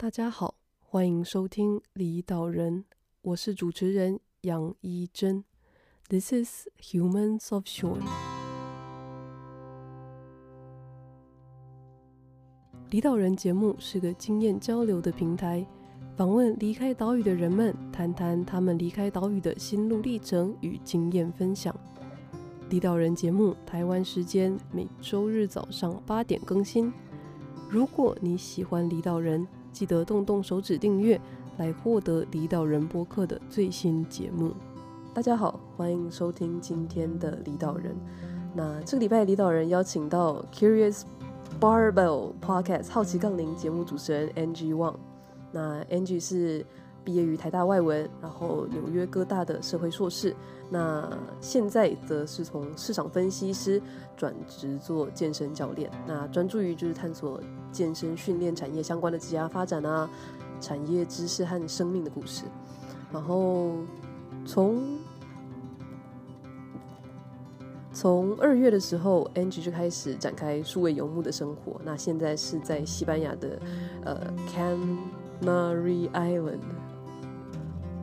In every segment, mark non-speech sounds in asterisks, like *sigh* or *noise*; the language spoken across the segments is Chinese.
大家好，欢迎收听离岛人，我是主持人杨一真。This is Humans of Shore。离岛人节目是个经验交流的平台，访问离开岛屿的人们，谈谈他们离开岛屿的心路历程与经验分享。离岛人节目，台湾时间每周日早上八点更新。如果你喜欢离岛人，记得动动手指订阅，来获得离岛人播客的最新节目。大家好，欢迎收听今天的离岛人。那这个礼拜离岛人邀请到 Curious Barbell Podcast 好奇杠铃节目主持人 Angie Wang。那 Angie 是毕业于台大外文，然后纽约哥大的社会硕士。那现在则是从市场分析师转职做健身教练，那专注于就是探索健身训练产业相关的职涯发展啊，产业知识和生命的故事。然后从从二月的时候，Angie 就开始展开数位游牧的生活。那现在是在西班牙的呃 Canary Island，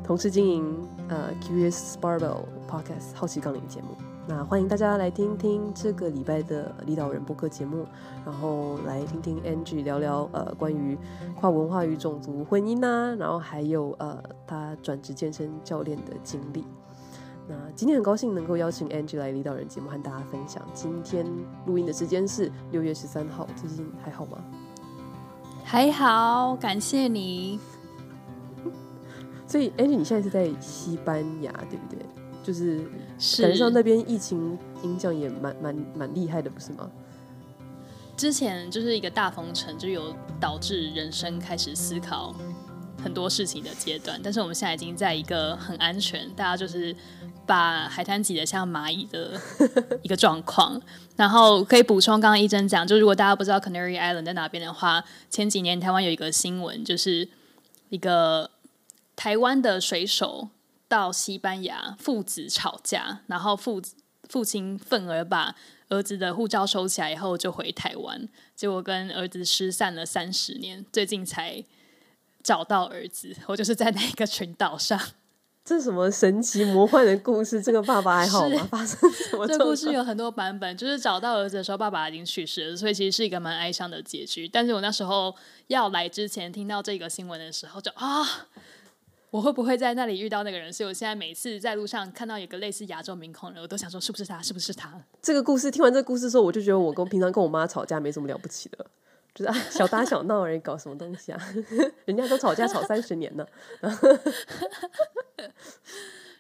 同时经营呃 Curious Barbell。Podcast 好奇杠铃节目，那欢迎大家来听听这个礼拜的李导人播客节目，然后来听听 Angie 聊聊呃关于跨文化与种族婚姻呐、啊，然后还有呃他转职健身教练的经历。那今天很高兴能够邀请 Angie 来李导人节目和大家分享。今天录音的时间是六月十三号，最近还好吗？还好，感谢你。所以 Angie 你现在是在西班牙，对不对？就是感觉上那边疫情影响也蛮蛮蛮厉害的，不是吗？之前就是一个大封城，就有导致人生开始思考很多事情的阶段。但是我们现在已经在一个很安全，大家就是把海滩挤得像蚂蚁的一个状况。*laughs* 然后可以补充刚刚一真讲，就如果大家不知道 Canary Island 在哪边的话，前几年台湾有一个新闻，就是一个台湾的水手。到西班牙，父子吵架，然后父父亲愤而把儿子的护照收起来以后就回台湾，结果跟儿子失散了三十年，最近才找到儿子。我就是在那个群岛上，这是什么神奇魔幻的故事？这个爸爸还好吗？发生什么？这故事有很多版本，就是找到儿子的时候，爸爸已经去世了，所以其实是一个蛮哀伤的结局。但是我那时候要来之前听到这个新闻的时候就，就啊。我会不会在那里遇到那个人？所以我现在每次在路上看到有个类似亚洲面孔的人，我都想说是不是他？是不是他？这个故事听完这个故事之后，我就觉得我跟平常跟我妈吵架没什么了不起的，就是啊小打小闹而已，搞什么东西啊？*laughs* 人家都吵架吵三十年呢。*laughs*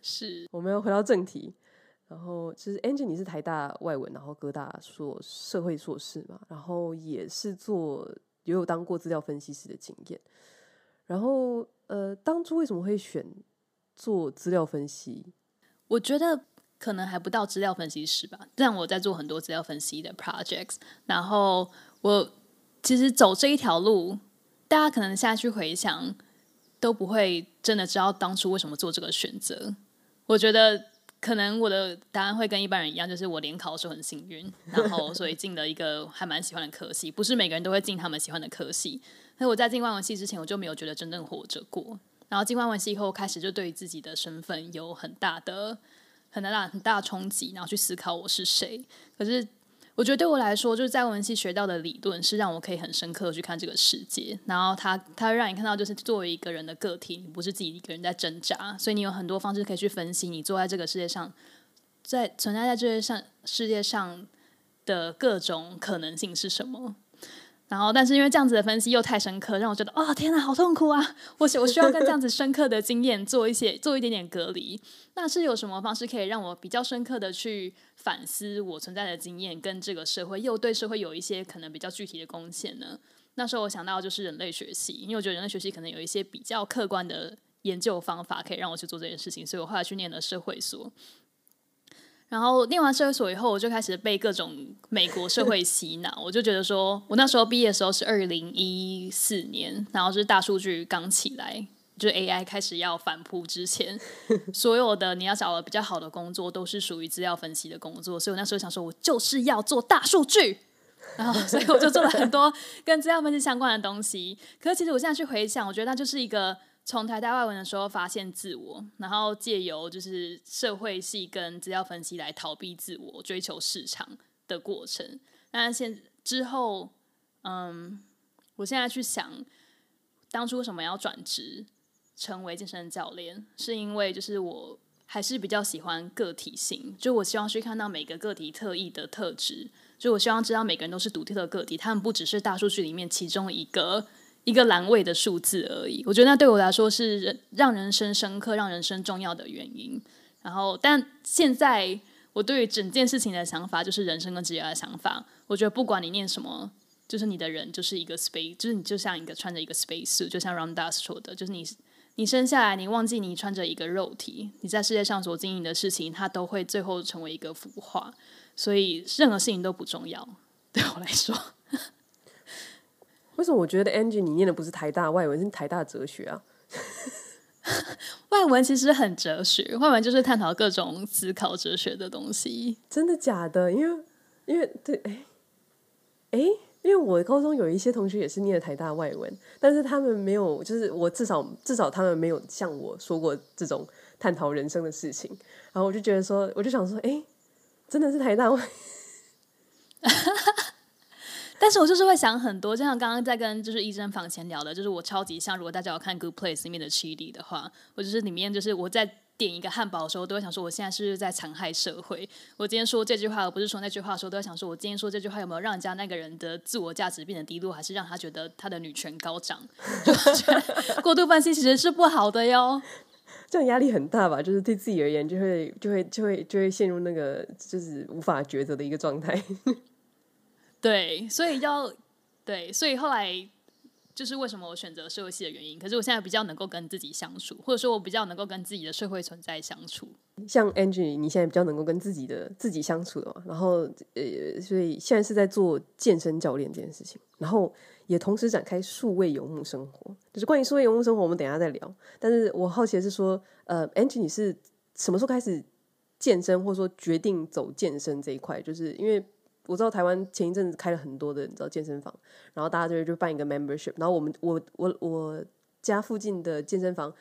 是，我们要回到正题。然后其实 Angie 你是台大外文，然后哥大硕社会硕士嘛，然后也是做也有当过资料分析师的经验，然后。呃，当初为什么会选做资料分析？我觉得可能还不到资料分析师吧，但我在做很多资料分析的 projects。然后我其实走这一条路，大家可能下去回想都不会真的知道当初为什么做这个选择。我觉得可能我的答案会跟一般人一样，就是我联考的时候很幸运，然后所以进了一个还蛮喜欢的科系。不是每个人都会进他们喜欢的科系。那我在进外文系之前，我就没有觉得真正活着过。然后进外文系以后，开始就对自己的身份有很大的、很大、很大冲击，然后去思考我是谁。可是我觉得对我来说，就是在文系学到的理论，是让我可以很深刻的去看这个世界。然后他他会让你看到，就是作为一个人的个体，你不是自己一个人在挣扎，所以你有很多方式可以去分析你坐在这个世界上，在存在在这些上世界上的各种可能性是什么。然后，但是因为这样子的分析又太深刻，让我觉得哦，天哪，好痛苦啊！我我需要跟这样子深刻的经验做一些做一点点隔离。那是有什么方式可以让我比较深刻的去反思我存在的经验，跟这个社会又对社会有一些可能比较具体的贡献呢？那时候我想到就是人类学系，因为我觉得人类学系可能有一些比较客观的研究方法可以让我去做这件事情，所以我后来去念了社会所。然后念完社会所以后，我就开始被各种美国社会洗脑。我就觉得说，我那时候毕业的时候是二零一四年，然后是大数据刚起来，就是 AI 开始要反扑之前，*laughs* 所有的你要找的比较好的工作都是属于资料分析的工作。所以我那时候想说，我就是要做大数据。然后所以我就做了很多跟资料分析相关的东西。可是其实我现在去回想，我觉得那就是一个从台大外文的时候发现自我，然后借由就是社会系跟资料分析来逃避自我、追求市场的过程。那现之后，嗯，我现在去想，当初为什么要转职成为健身教练，是因为就是我。还是比较喜欢个体性，就我希望去看到每个个体特异的特质，就我希望知道每个人都是独特的个体，他们不只是大数据里面其中一个一个栏位的数字而已。我觉得那对我来说是人让人生深刻、让人生重要的原因。然后，但现在我对于整件事情的想法就是人生跟职业的想法。我觉得不管你念什么，就是你的人就是一个 space，就是你就像一个穿着一个 space 就像 Ram Dass 说的，就是你。你生下来，你忘记你穿着一个肉体，你在世界上所经营的事情，它都会最后成为一个腐化，所以任何事情都不重要。对我来说，为什么我觉得 Angie 你念的不是台大外文，是台大哲学啊？*laughs* 外文其实很哲学，外文就是探讨各种思考哲学的东西。真的假的？因为因为对，哎哎。因为我高中有一些同学也是念了台大外文，但是他们没有，就是我至少至少他们没有像我说过这种探讨人生的事情。然后我就觉得说，我就想说，哎，真的是台大外文。*laughs* 但是我就是会想很多，就像刚刚在跟就是医生房前聊的，就是我超级像，如果大家有看《Good Place》里面的 Chidi 的话，或者是里面就是我在。点一个汉堡的时候，都会想说，我现在是不是在残害社会？我今天说这句话，而不是说那句话的时候，都会想说，我今天说这句话有没有让人家那个人的自我价值变得低落，还是让他觉得他的女权高涨？*laughs* 过度分析其实是不好的哟。*laughs* 这样压力很大吧？就是对自己而言，就会就会就会就会陷入那个就是无法抉择的一个状态。对，所以要对，所以后来。就是为什么我选择社会系的原因。可是我现在比较能够跟自己相处，或者说我比较能够跟自己的社会存在相处。像 Angie，你现在比较能够跟自己的自己相处的嘛？然后呃，所以现在是在做健身教练这件事情，然后也同时展开数位游牧生活。就是关于数位游牧生活，我们等一下再聊。但是我好奇的是说，呃，Angie，你是什么时候开始健身，或者说决定走健身这一块？就是因为。我知道台湾前一阵子开了很多的你知道健身房，然后大家就就办一个 membership，然后我们我我我家附近的健身房，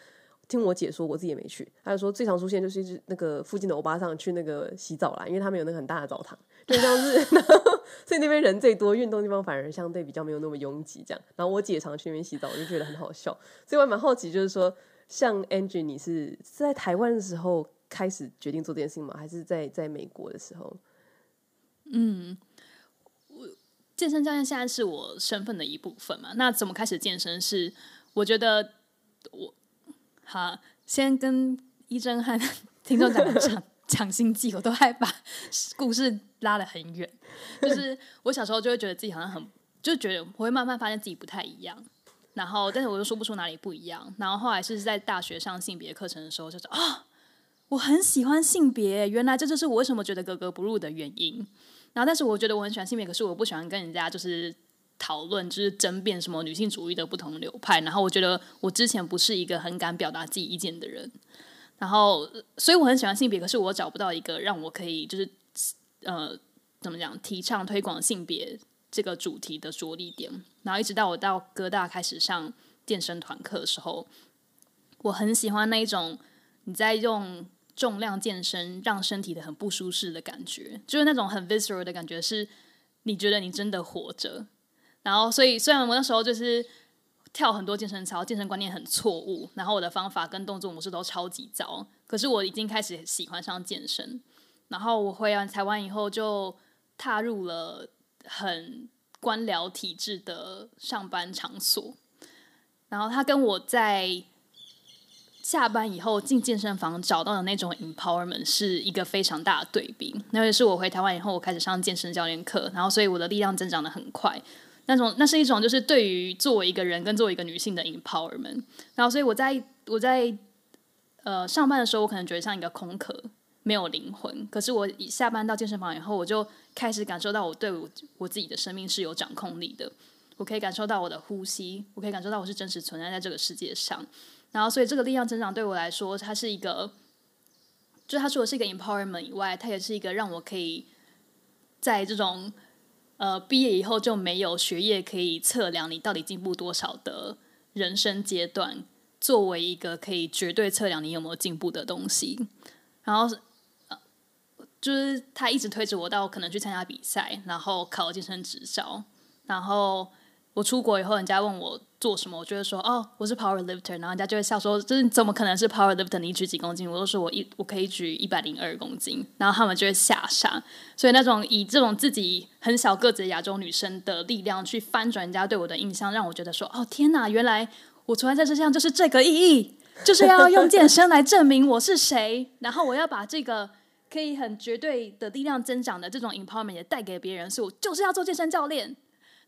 听我姐说，我自己也没去，他就说最常出现就是那个附近的欧巴桑去那个洗澡啦，因为他们有那个很大的澡堂，就像是，*laughs* 所以那边人最多，运动地方反而相对比较没有那么拥挤这样。然后我姐常去那边洗澡，我就觉得很好笑，所以我蛮好奇，就是说像 Angie，你是在台湾的时候开始决定做这件事情吗？还是在在美国的时候？嗯，我健身教练现在是我身份的一部分嘛。那怎么开始健身是？我觉得我好先跟一真和 *laughs* 听众讲讲讲心计，我都害怕故事拉得很远。就是我小时候就会觉得自己好像很，就觉得我会慢慢发现自己不太一样。然后，但是我又说不出哪里不一样。然后后来是在大学上性别课程的时候，就说啊，我很喜欢性别，原来这就是我为什么觉得格格不入的原因。然后，但是我觉得我很喜欢性别，可是我不喜欢跟人家就是讨论，就是争辩什么女性主义的不同流派。然后我觉得我之前不是一个很敢表达自己意见的人。然后，所以我很喜欢性别，可是我找不到一个让我可以就是呃怎么讲提倡推广性别这个主题的着力点。然后一直到我到哥大开始上健身团课的时候，我很喜欢那一种你在用。重量健身让身体的很不舒适的感觉，就是那种很 visceral 的感觉，是你觉得你真的活着。然后，所以虽然我那时候就是跳很多健身操，健身观念很错误，然后我的方法跟动作模式都超级糟，可是我已经开始喜欢上健身。然后我回完台湾以后，就踏入了很官僚体制的上班场所。然后他跟我在。下班以后进健身房找到的那种 empowerment 是一个非常大的对比。那也是我回台湾以后，我开始上健身教练课，然后所以我的力量增长得很快。那种那是一种就是对于作为一个人跟作为一个女性的 empowerment。然后所以我在我在呃上班的时候，我可能觉得像一个空壳，没有灵魂。可是我下班到健身房以后，我就开始感受到我对我我自己的生命是有掌控力的。我可以感受到我的呼吸，我可以感受到我是真实存在在这个世界上。然后，所以这个力量增长对我来说，它是一个，就他说的是一个 empowerment 以外，它也是一个让我可以在这种呃毕业以后就没有学业可以测量你到底进步多少的人生阶段，作为一个可以绝对测量你有没有进步的东西。然后，呃，就是他一直推着我到可能去参加比赛，然后考健身执照，然后。我出国以后，人家问我做什么，我就会说哦，我是 power lifter，然后人家就会笑说，这怎么可能是 power lifter？你举几公斤？我都说我一我可以举一百零二公斤，然后他们就会吓傻。所以那种以这种自己很小个子的亚洲女生的力量去翻转人家对我的印象，让我觉得说哦天哪，原来我存在在世上就是这个意义，就是要用健身来证明我是谁，然后我要把这个可以很绝对的力量增长的这种 empowerment 也带给别人，所以我就是要做健身教练。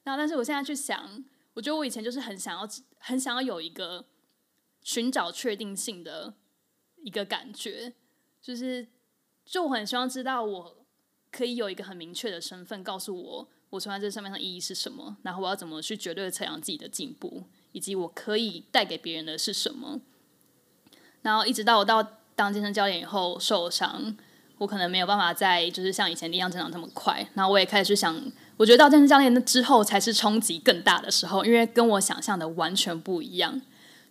那但是我现在去想，我觉得我以前就是很想要，很想要有一个寻找确定性的一个感觉，就是就我很希望知道我可以有一个很明确的身份，告诉我我存在这上面的意义是什么，然后我要怎么去绝对的测量自己的进步，以及我可以带给别人的是什么。然后一直到我到当健身教练以后受伤，我可能没有办法再就是像以前力量成长这么快，然后我也开始去想。我觉得到健身教练那之后才是冲击更大的时候，因为跟我想象的完全不一样。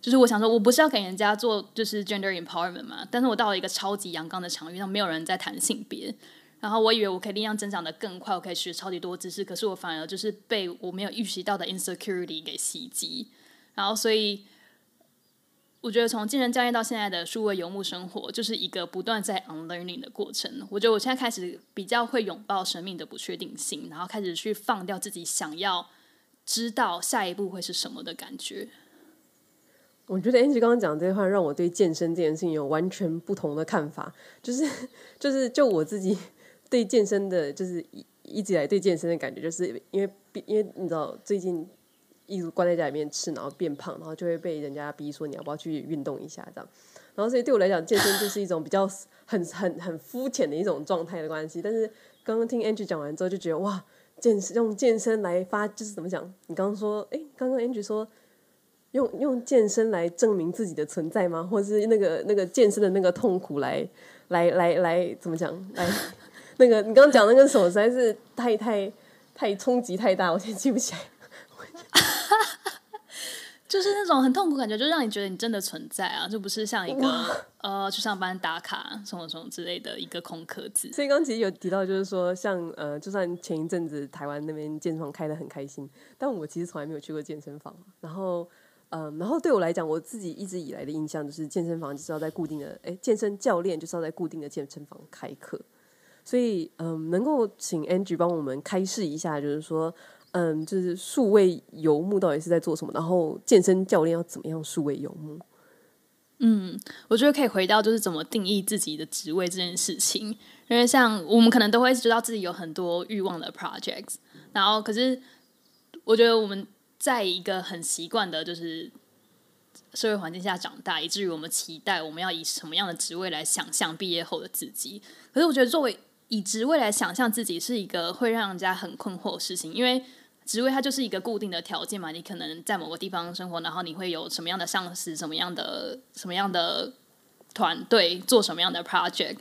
就是我想说，我不是要给人家做就是 gender empowerment 嘛，但是我到了一个超级阳刚的场域上，没有人在谈性别。然后我以为我可以力量增长得更快，我可以学超级多知识，可是我反而就是被我没有预习到的 insecurity 给袭击。然后所以。我觉得从健身教练到现在的数位游牧生活，就是一个不断在 unlearning 的过程。我觉得我现在开始比较会拥抱生命的不确定性，然后开始去放掉自己想要知道下一步会是什么的感觉。我觉得 Angie 刚刚讲这句话，让我对健身这件事情有完全不同的看法。就是就是就我自己对健身的，就是一一直以来对健身的感觉，就是因为因为你知道最近。一直关在家里面吃，然后变胖，然后就会被人家逼说你要不要去运动一下这样。然后所以对我来讲，健身就是一种比较 *laughs* 很很很肤浅的一种状态的关系。但是刚刚听 Angie 讲完之后，就觉得哇，健身用健身来发就是怎么讲？你刚刚说，诶，刚刚 Angie 说用用健身来证明自己的存在吗？或者是那个那个健身的那个痛苦来来来来怎么讲？来 *laughs* 那个你刚刚讲那个手实在是太太太冲击太大，我现在记不起来。就是那种很痛苦感觉，就让你觉得你真的存在啊，就不是像一个呃去上班打卡什么什么之类的一个空壳子。所以刚刚其实有提到，就是说像呃，就算前一阵子台湾那边健身房开的很开心，但我其实从来没有去过健身房。然后嗯、呃，然后对我来讲，我自己一直以来的印象就是健身房就是要在固定的哎，健身教练就是要在固定的健身房开课。所以嗯、呃，能够请 Angie 帮我们开示一下，就是说。嗯，就是数位游牧到底是在做什么？然后健身教练要怎么样数位游牧？嗯，我觉得可以回到就是怎么定义自己的职位这件事情。因为像我们可能都会知道自己有很多欲望的 projects，然后可是我觉得我们在一个很习惯的就是社会环境下长大，以至于我们期待我们要以什么样的职位来想象毕业后的自己。可是我觉得作为以职位来想象自己是一个会让人家很困惑的事情，因为。职位它就是一个固定的条件嘛，你可能在某个地方生活，然后你会有什么样的上司，什么样的什么样的团队，做什么样的 project。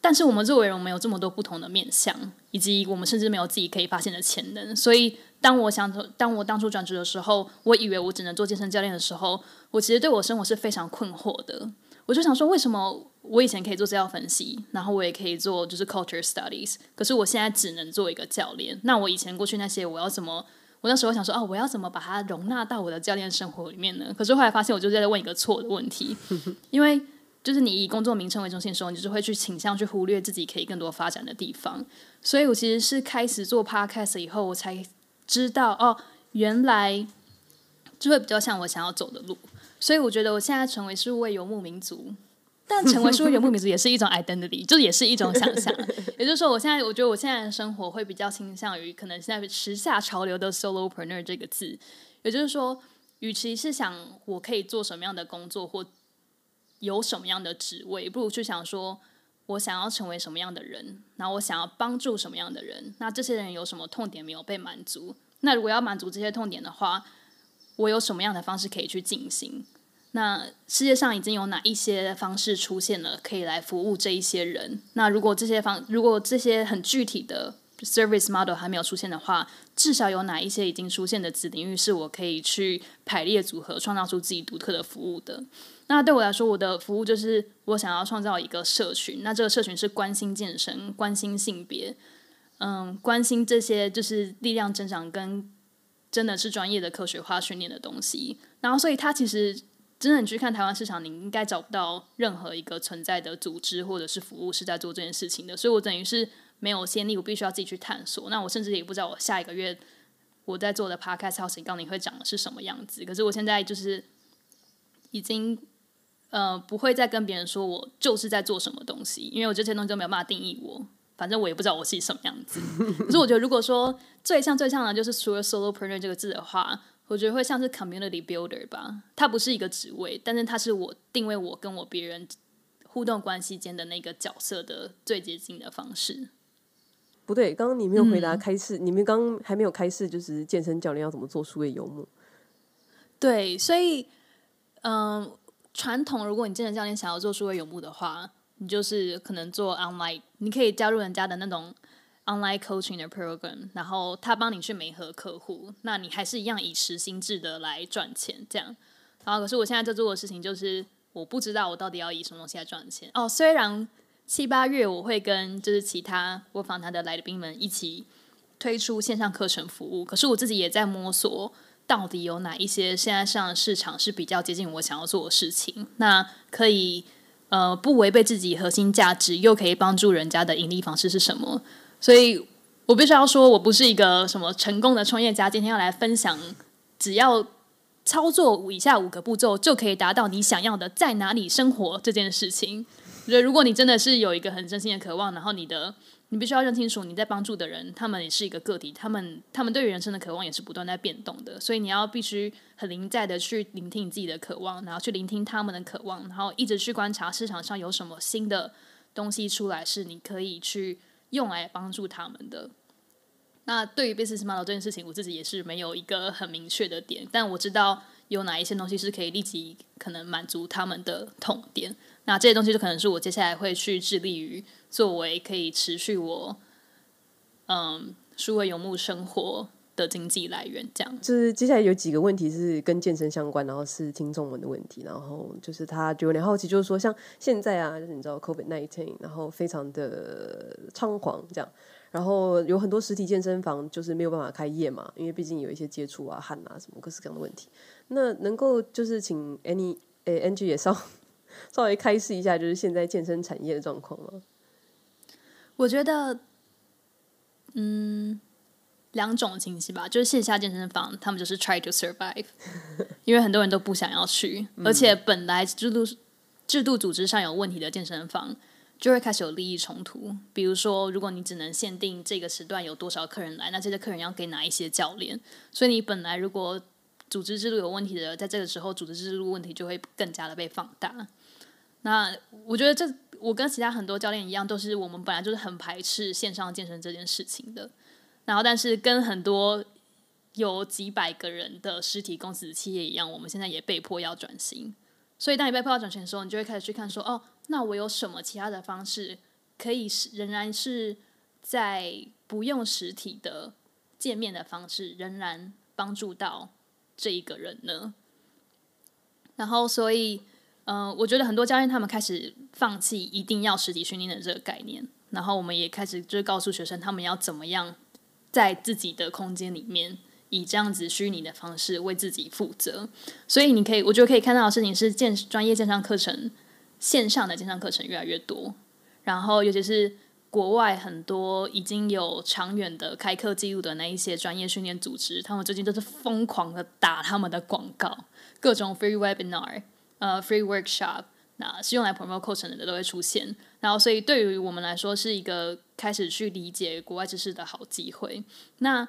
但是我们作为人，我们有这么多不同的面向，以及我们甚至没有自己可以发现的潜能。所以，当我想，当我当初转职的时候，我以为我只能做健身教练的时候，我其实对我生活是非常困惑的。我就想说，为什么？我以前可以做资料分析，然后我也可以做就是 culture studies，可是我现在只能做一个教练。那我以前过去那些，我要怎么？我那时候想说，哦，我要怎么把它容纳到我的教练生活里面呢？可是后来发现，我就在问一个错的问题，*laughs* 因为就是你以工作名称为中心的时候，你就是会去倾向去忽略自己可以更多发展的地方。所以我其实是开始做 podcast 以后，我才知道，哦，原来就会比较像我想要走的路。所以我觉得我现在成为是位游牧民族。但成为是位游牧民族也是一种 identity，就也是一种想象。也就是说，我现在我觉得我现在的生活会比较倾向于可能现在时下潮流的 solopreneur 这个字。也就是说，与其是想我可以做什么样的工作或有什么样的职位，不如去想说我想要成为什么样的人，然后我想要帮助什么样的人。那这些人有什么痛点没有被满足？那如果要满足这些痛点的话，我有什么样的方式可以去进行？那世界上已经有哪一些方式出现了，可以来服务这一些人？那如果这些方，如果这些很具体的 service model 还没有出现的话，至少有哪一些已经出现的子领域是我可以去排列组合，创造出自己独特的服务的。那对我来说，我的服务就是我想要创造一个社群。那这个社群是关心健身、关心性别，嗯，关心这些就是力量增长跟真的是专业的科学化训练的东西。然后，所以它其实真的你去看台湾市场，你应该找不到任何一个存在的组织或者是服务是在做这件事情的。所以我等于是没有先例，我必须要自己去探索。那我甚至也不知道我下一个月我在做的 Podcast House 告你会讲的是什么样子。可是我现在就是已经。呃，不会再跟别人说我就是在做什么东西，因为我这些东西都没有办法定义我，反正我也不知道我是什么样子。可是我觉得，如果说最像最像的，就是除了 solopreneur 这个字的话，我觉得会像是 community builder 吧。它不是一个职位，但是它是我定位我跟我别人互动关系间的那个角色的最接近的方式。不对，刚刚你没有回答开始，嗯、你们刚还没有开始，就是健身教练要怎么做数位游牧？对，所以，嗯、呃。传统，如果你健身教练想要做数位游牧的话，你就是可能做 online，你可以加入人家的那种 online coaching 的 program，然后他帮你去媒合客户，那你还是一样以时薪制的来赚钱，这样。然后可是我现在在做的事情就是，我不知道我到底要以什么东西来赚钱。哦，虽然七八月我会跟就是其他我访谈的来宾们一起推出线上课程服务，可是我自己也在摸索。到底有哪一些现在上的市场是比较接近我想要做的事情？那可以呃不违背自己核心价值，又可以帮助人家的盈利方式是什么？所以我必须要说，我不是一个什么成功的创业家。今天要来分享，只要操作以下五个步骤，就可以达到你想要的在哪里生活这件事情。我觉得如果你真的是有一个很真心的渴望，然后你的。你必须要认清楚，你在帮助的人，他们也是一个个体，他们他们对于人生的渴望也是不断在变动的，所以你要必须很临在的去聆听你自己的渴望，然后去聆听他们的渴望，然后一直去观察市场上有什么新的东西出来，是你可以去用来帮助他们的。那对于 business model 这件事情，我自己也是没有一个很明确的点，但我知道有哪一些东西是可以立即可能满足他们的痛点。那这些东西就可能是我接下来会去致力于作为可以持续我嗯数位游牧生活的经济来源。这样就是接下来有几个问题是跟健身相关，然后是听众们的问题，然后就是他就有点好奇，就是说像现在啊，就是你知道 COVID nineteen，然后非常的猖狂这样，然后有很多实体健身房就是没有办法开业嘛，因为毕竟有一些接触啊、汗啊什么各式各样的问题。那能够就是请 Annie 诶 Angie 也稍。*laughs* 稍微开示一下，就是现在健身产业的状况吗？我觉得，嗯，两种情形吧。就是线下健身房，他们就是 try to survive，*laughs* 因为很多人都不想要去，而且本来制度制度组织上有问题的健身房，就会开始有利益冲突。比如说，如果你只能限定这个时段有多少客人来，那这些客人要给哪一些教练？所以你本来如果组织制度有问题的，在这个时候，组织制度问题就会更加的被放大。那我觉得这我跟其他很多教练一样，都是我们本来就是很排斥线上健身这件事情的。然后，但是跟很多有几百个人的实体公司企业一样，我们现在也被迫要转型。所以，当你被迫要转型的时候，你就会开始去看说，哦，那我有什么其他的方式可以是仍然是在不用实体的见面的方式，仍然帮助到这一个人呢？然后，所以。嗯、我觉得很多教练他们开始放弃一定要实体训练的这个概念，然后我们也开始就是告诉学生他们要怎么样在自己的空间里面以这样子虚拟的方式为自己负责。所以你可以，我觉得可以看到的事情是，健专业健上课程线上的健上课程越来越多，然后尤其是国外很多已经有长远的开课记录的那一些专业训练组织，他们最近都是疯狂的打他们的广告，各种 free webinar。呃、，free workshop，啊是用来 promote 课程的都会出现，然后所以对于我们来说是一个开始去理解国外知识的好机会。那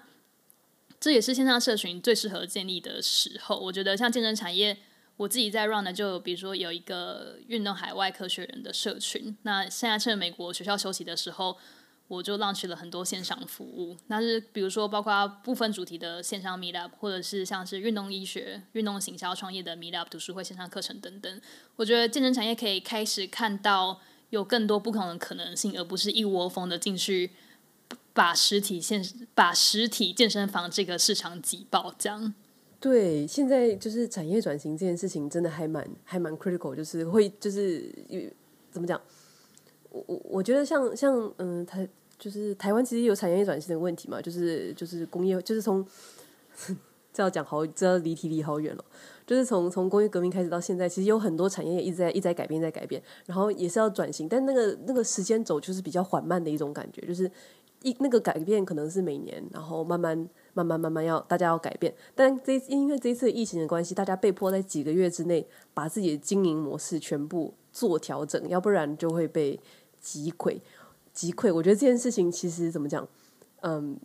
这也是线上社群最适合建立的时候。我觉得像健身产业，我自己在 run 的，就比如说有一个运动海外科学人的社群。那现在趁美国学校休息的时候。我就 launch 了很多线上服务，那是比如说包括部分主题的线上 meetup，或者是像是运动医学、运动行销创业的 meetup 读书会线上课程等等。我觉得健身产业可以开始看到有更多不同的可能性，而不是一窝蜂的进去把实体现把实体健身房这个市场挤爆，这样。对，现在就是产业转型这件事情，真的还蛮还蛮 critical，就是会就是怎么讲？我我我觉得像像嗯，台就是台湾其实有产业转型的问题嘛，就是就是工业，就是从 *laughs* 这要讲好，这离题离好远了。就是从从工业革命开始到现在，其实有很多产业一直在一直在改变，在改变，然后也是要转型，但那个那个时间轴就是比较缓慢的一种感觉，就是一那个改变可能是每年，然后慢慢慢慢慢慢要大家要改变，但这因为这一次疫情的关系，大家被迫在几个月之内把自己的经营模式全部做调整，要不然就会被击溃击溃。我觉得这件事情其实怎么讲，嗯。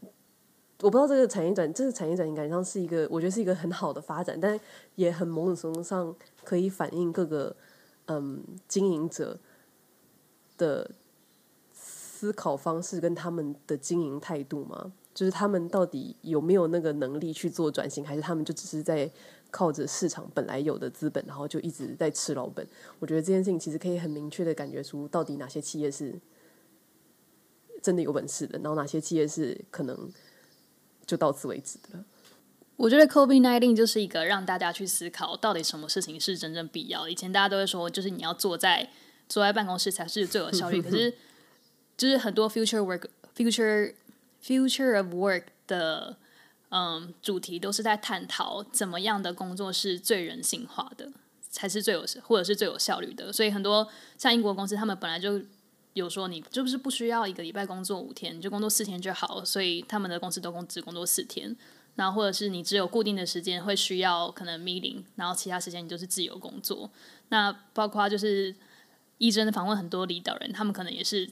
我不知道这个产业转，这个产业转型感觉上是一个，我觉得是一个很好的发展，但也很某种程度上可以反映各个嗯经营者的思考方式跟他们的经营态度嘛，就是他们到底有没有那个能力去做转型，还是他们就只是在靠着市场本来有的资本，然后就一直在吃老本？我觉得这件事情其实可以很明确的感觉出，到底哪些企业是真的有本事的，然后哪些企业是可能。就到此为止了。我觉得 COVID-19 就是一个让大家去思考，到底什么事情是真正必要。以前大家都会说，就是你要坐在坐在办公室才是最有效率。可是，*laughs* 就是很多 future work、future future of work 的嗯主题，都是在探讨怎么样的工作是最人性化的，才是最有或者是最有效率的。所以，很多像英国公司，他们本来就。有说你就是不需要一个礼拜工作五天，你就工作四天就好了，所以他们的公司都工只工作四天。然后或者是你只有固定的时间会需要可能 meeting，然后其他时间你就是自由工作。那包括就是医生访问很多领导人，他们可能也是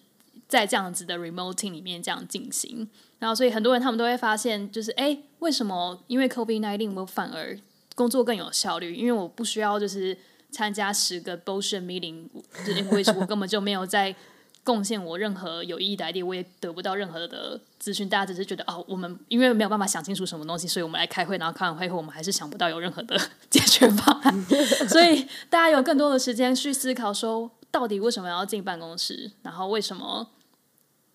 在这样子的 remote team 里面这样进行。然后所以很多人他们都会发现，就是哎，为什么因为 COVID-19 我反而工作更有效率？因为我不需要就是参加十个 bullshit meeting，因为我根本就没有在。贡献我任何有意义的 idea，我也得不到任何的资讯。大家只是觉得哦，我们因为没有办法想清楚什么东西，所以我们来开会。然后开完会后，我们还是想不到有任何的 *laughs* 解决方案。所以大家有更多的时间去思考，说到底为什么要进办公室，然后为什么。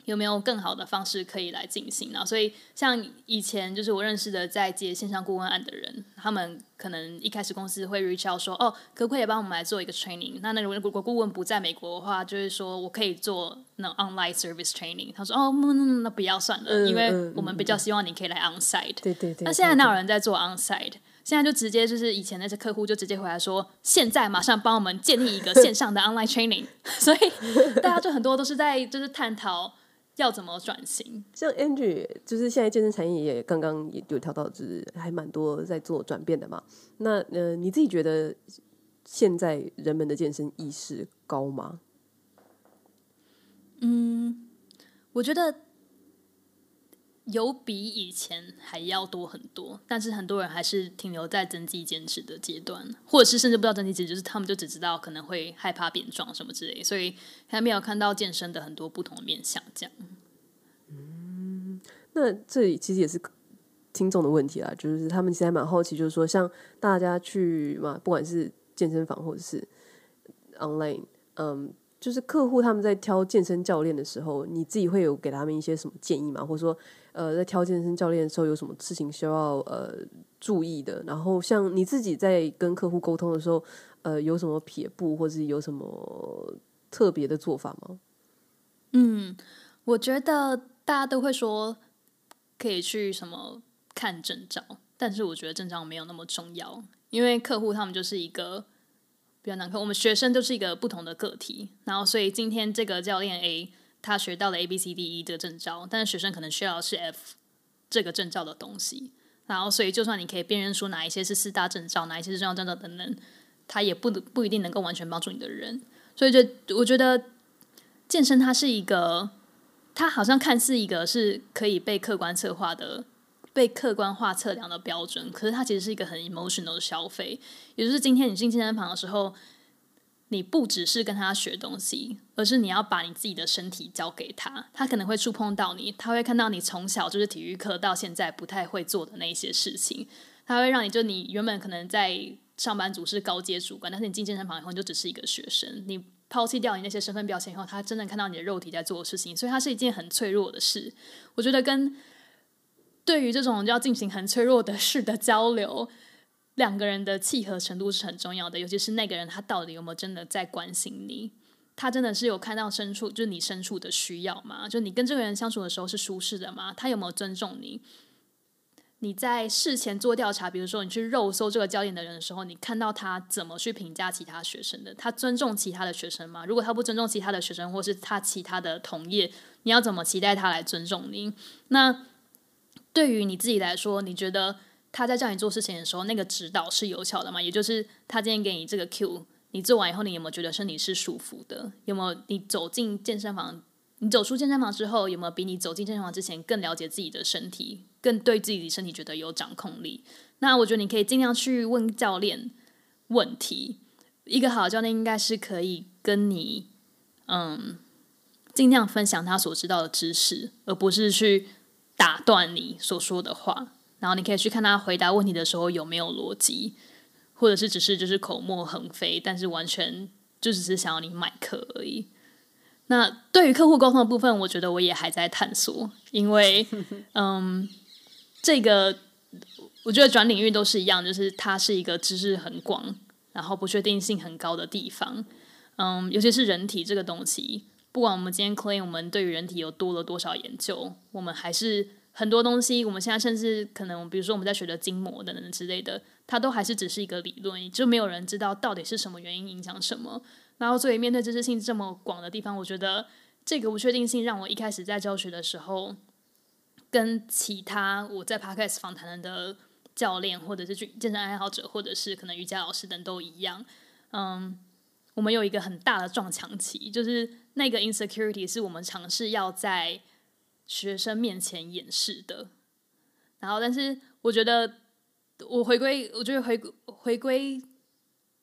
有没有更好的方式可以来进行呢？所以像以前就是我认识的在接线上顾问案的人，他们可能一开始公司会 reach out 说，哦，可不可以帮我们来做一个 training？那那如果顾问不在美国的话，就是说我可以做那 online service training。他说，哦，那那不要算了，因为我们比较希望你可以来 onsite。对对对。那现在哪有人在做 onsite？现在就直接就是以前那些客户就直接回来说，现在马上帮我们建立一个线上的 online training。所以大家就很多都是在就是探讨。要怎么转型？像 Angie 就是现在健身产业也刚刚也有调到，就是还蛮多在做转变的嘛。那呃，你自己觉得现在人们的健身意识高吗？嗯，我觉得。有比以前还要多很多，但是很多人还是停留在增肌减脂的阶段，或者是甚至不知道增肌减脂，就是他们就只知道可能会害怕变壮什么之类，所以还没有看到健身的很多不同的面向。这样，嗯，那这里其实也是听众的问题啦，就是他们其实还蛮好奇，就是说像大家去嘛，不管是健身房或者是 online，嗯。就是客户他们在挑健身教练的时候，你自己会有给他们一些什么建议吗？或者说，呃，在挑健身教练的时候，有什么事情需要呃注意的？然后，像你自己在跟客户沟通的时候，呃，有什么撇步，或是有什么特别的做法吗？嗯，我觉得大家都会说可以去什么看证照，但是我觉得证照没有那么重要，因为客户他们就是一个。比较难看，我们学生就是一个不同的个体，然后所以今天这个教练 A 他学到了 A B C D E 这个证照，但是学生可能需要的是 F 这个证照的东西，然后所以就算你可以辨认出哪一些是四大证照，哪一些是重要证照等等，他也不不一定能够完全帮助你的人，所以就我觉得健身它是一个，它好像看似一个是可以被客观策划的。被客观化测量的标准，可是它其实是一个很 emotional 的消费。也就是今天你进健身房的时候，你不只是跟他学东西，而是你要把你自己的身体交给他。他可能会触碰到你，他会看到你从小就是体育课到现在不太会做的那些事情。他会让你就你原本可能在上班族是高阶主管，但是你进健身房以后你就只是一个学生。你抛弃掉你那些身份标签以后，他真的看到你的肉体在做的事情，所以它是一件很脆弱的事。我觉得跟对于这种要进行很脆弱的事的交流，两个人的契合程度是很重要的，尤其是那个人他到底有没有真的在关心你，他真的是有看到深处，就是你深处的需要吗？就你跟这个人相处的时候是舒适的吗？他有没有尊重你？你在事前做调查，比如说你去肉搜这个教练的人的时候，你看到他怎么去评价其他学生的？他尊重其他的学生吗？如果他不尊重其他的学生，或是他其他的同业，你要怎么期待他来尊重你？那对于你自己来说，你觉得他在叫你做事情的时候，那个指导是有效的吗？也就是他今天给你这个 Q，你做完以后，你有没有觉得身体是舒服的？有没有你走进健身房？你走出健身房之后，有没有比你走进健身房之前更了解自己的身体，更对自己的身体觉得有掌控力？那我觉得你可以尽量去问教练问题。一个好的教练应该是可以跟你，嗯，尽量分享他所知道的知识，而不是去打断你所说的话。然后你可以去看他回答问题的时候有没有逻辑，或者是只是就是口沫横飞，但是完全就只是想要你买课而已。那对于客户沟通的部分，我觉得我也还在探索，因为，*laughs* 嗯，这个我觉得转领域都是一样，就是它是一个知识很广，然后不确定性很高的地方，嗯，尤其是人体这个东西，不管我们今天 claim 我们对于人体有多了多少研究，我们还是很多东西，我们现在甚至可能，比如说我们在学的筋膜等等之类的，它都还是只是一个理论，就没有人知道到底是什么原因影响什么。然后，所以面对知识性这么广的地方，我觉得这个不确定性让我一开始在教学的时候，跟其他我在 Podcast 访谈的教练，或者是去健身爱好者，或者是可能瑜伽老师等都一样。嗯，我们有一个很大的撞墙期，就是那个 insecurity 是我们尝试要在学生面前演示的。然后，但是我觉得我回归，我觉得回回归，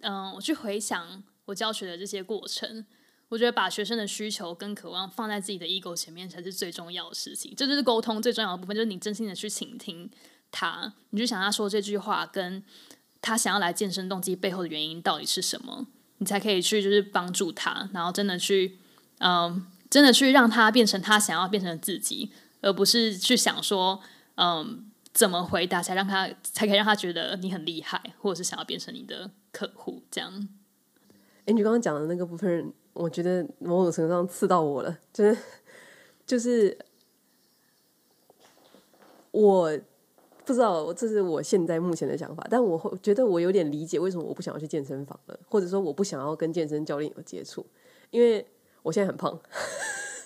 嗯，我去回想。我教学的这些过程，我觉得把学生的需求跟渴望放在自己的 ego 前面才是最重要的事情。这就是沟通最重要的部分，就是你真心的去倾听他，你就想他说这句话，跟他想要来健身动机背后的原因到底是什么，你才可以去就是帮助他，然后真的去，嗯，真的去让他变成他想要变成自己，而不是去想说，嗯，怎么回答才让他才可以让他觉得你很厉害，或者是想要变成你的客户这样。哎，你刚刚讲的那个部分，我觉得某种程度上刺到我了，就 *laughs* 是就是，我不知道，这是我现在目前的想法，但我会觉得我有点理解为什么我不想要去健身房了，或者说我不想要跟健身教练有接触，因为我现在很胖，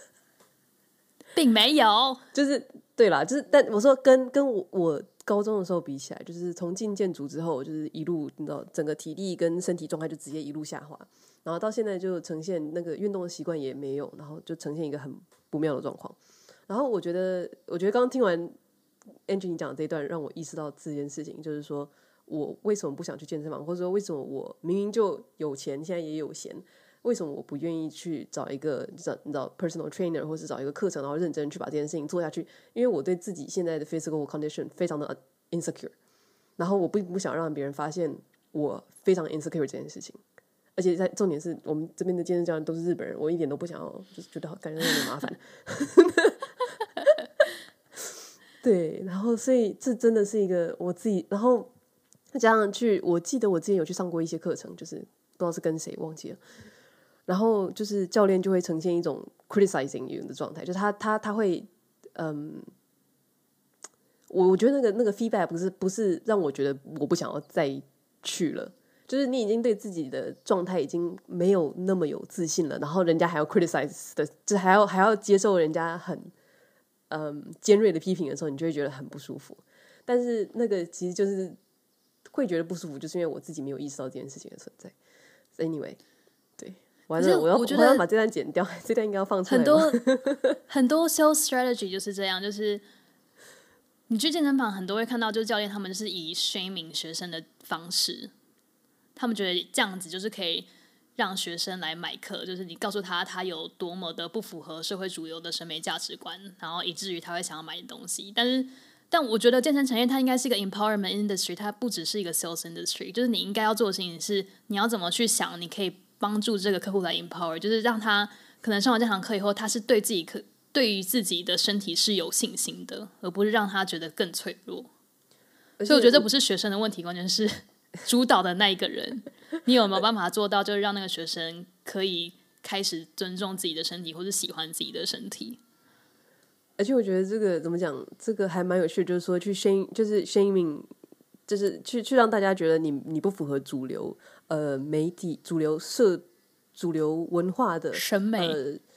*laughs* 并没有，就是对啦，就是但我说跟跟我我。高中的时候比起来，就是从进建筑之后，就是一路你知道，整个体力跟身体状态就直接一路下滑，然后到现在就呈现那个运动的习惯也没有，然后就呈现一个很不妙的状况。然后我觉得，我觉得刚刚听完 Angie 你讲的这一段，让我意识到这件事情，就是说我为什么不想去健身房，或者说为什么我明明就有钱，现在也有闲。为什么我不愿意去找一个找你知道 personal trainer，或是找一个课程，然后认真去把这件事情做下去？因为我对自己现在的 physical condition 非常的 insecure，然后我并不想让别人发现我非常 insecure 这件事情。而且在重点是我们这边的健身教练都是日本人，我一点都不想要，就是觉得感觉有点麻烦。*laughs* 对，然后所以这真的是一个我自己，然后再加上去，我记得我之前有去上过一些课程，就是不知道是跟谁忘记了。然后就是教练就会呈现一种 criticizing you 的状态，就是他他他会，嗯，我我觉得那个那个 feedback 不是不是让我觉得我不想要再去了，就是你已经对自己的状态已经没有那么有自信了，然后人家还要 criticize 的，就还要还要接受人家很嗯尖锐的批评的时候，你就会觉得很不舒服。但是那个其实就是会觉得不舒服，就是因为我自己没有意识到这件事情的存在。Anyway 对。反正我要，我觉得要把这段剪掉，*laughs* 这段应该要放出来。很多 *laughs* 很多 sales strategy 就是这样，就是你去健身房，很多会看到，就是教练他们就是以 shaming 学生的方式，他们觉得这样子就是可以让学生来买课，就是你告诉他他有多么的不符合社会主流的审美价值观，然后以至于他会想要买的东西。但是，但我觉得健身产业它应该是一个 empowerment industry，它不只是一个 sales industry，就是你应该要做的事情是，你要怎么去想，你可以。帮助这个客户来 empower，就是让他可能上完这堂课以后，他是对自己可对于自己的身体是有信心的，而不是让他觉得更脆弱。所以我觉得这不是学生的问题，关键是主导的那一个人，*laughs* 你有没有办法做到，就是让那个学生可以开始尊重自己的身体，或是喜欢自己的身体。而且我觉得这个怎么讲，这个还蛮有趣，就是说去 shame，就是 shaming，就是去去让大家觉得你你不符合主流呃媒体、主流社、主流文化的审美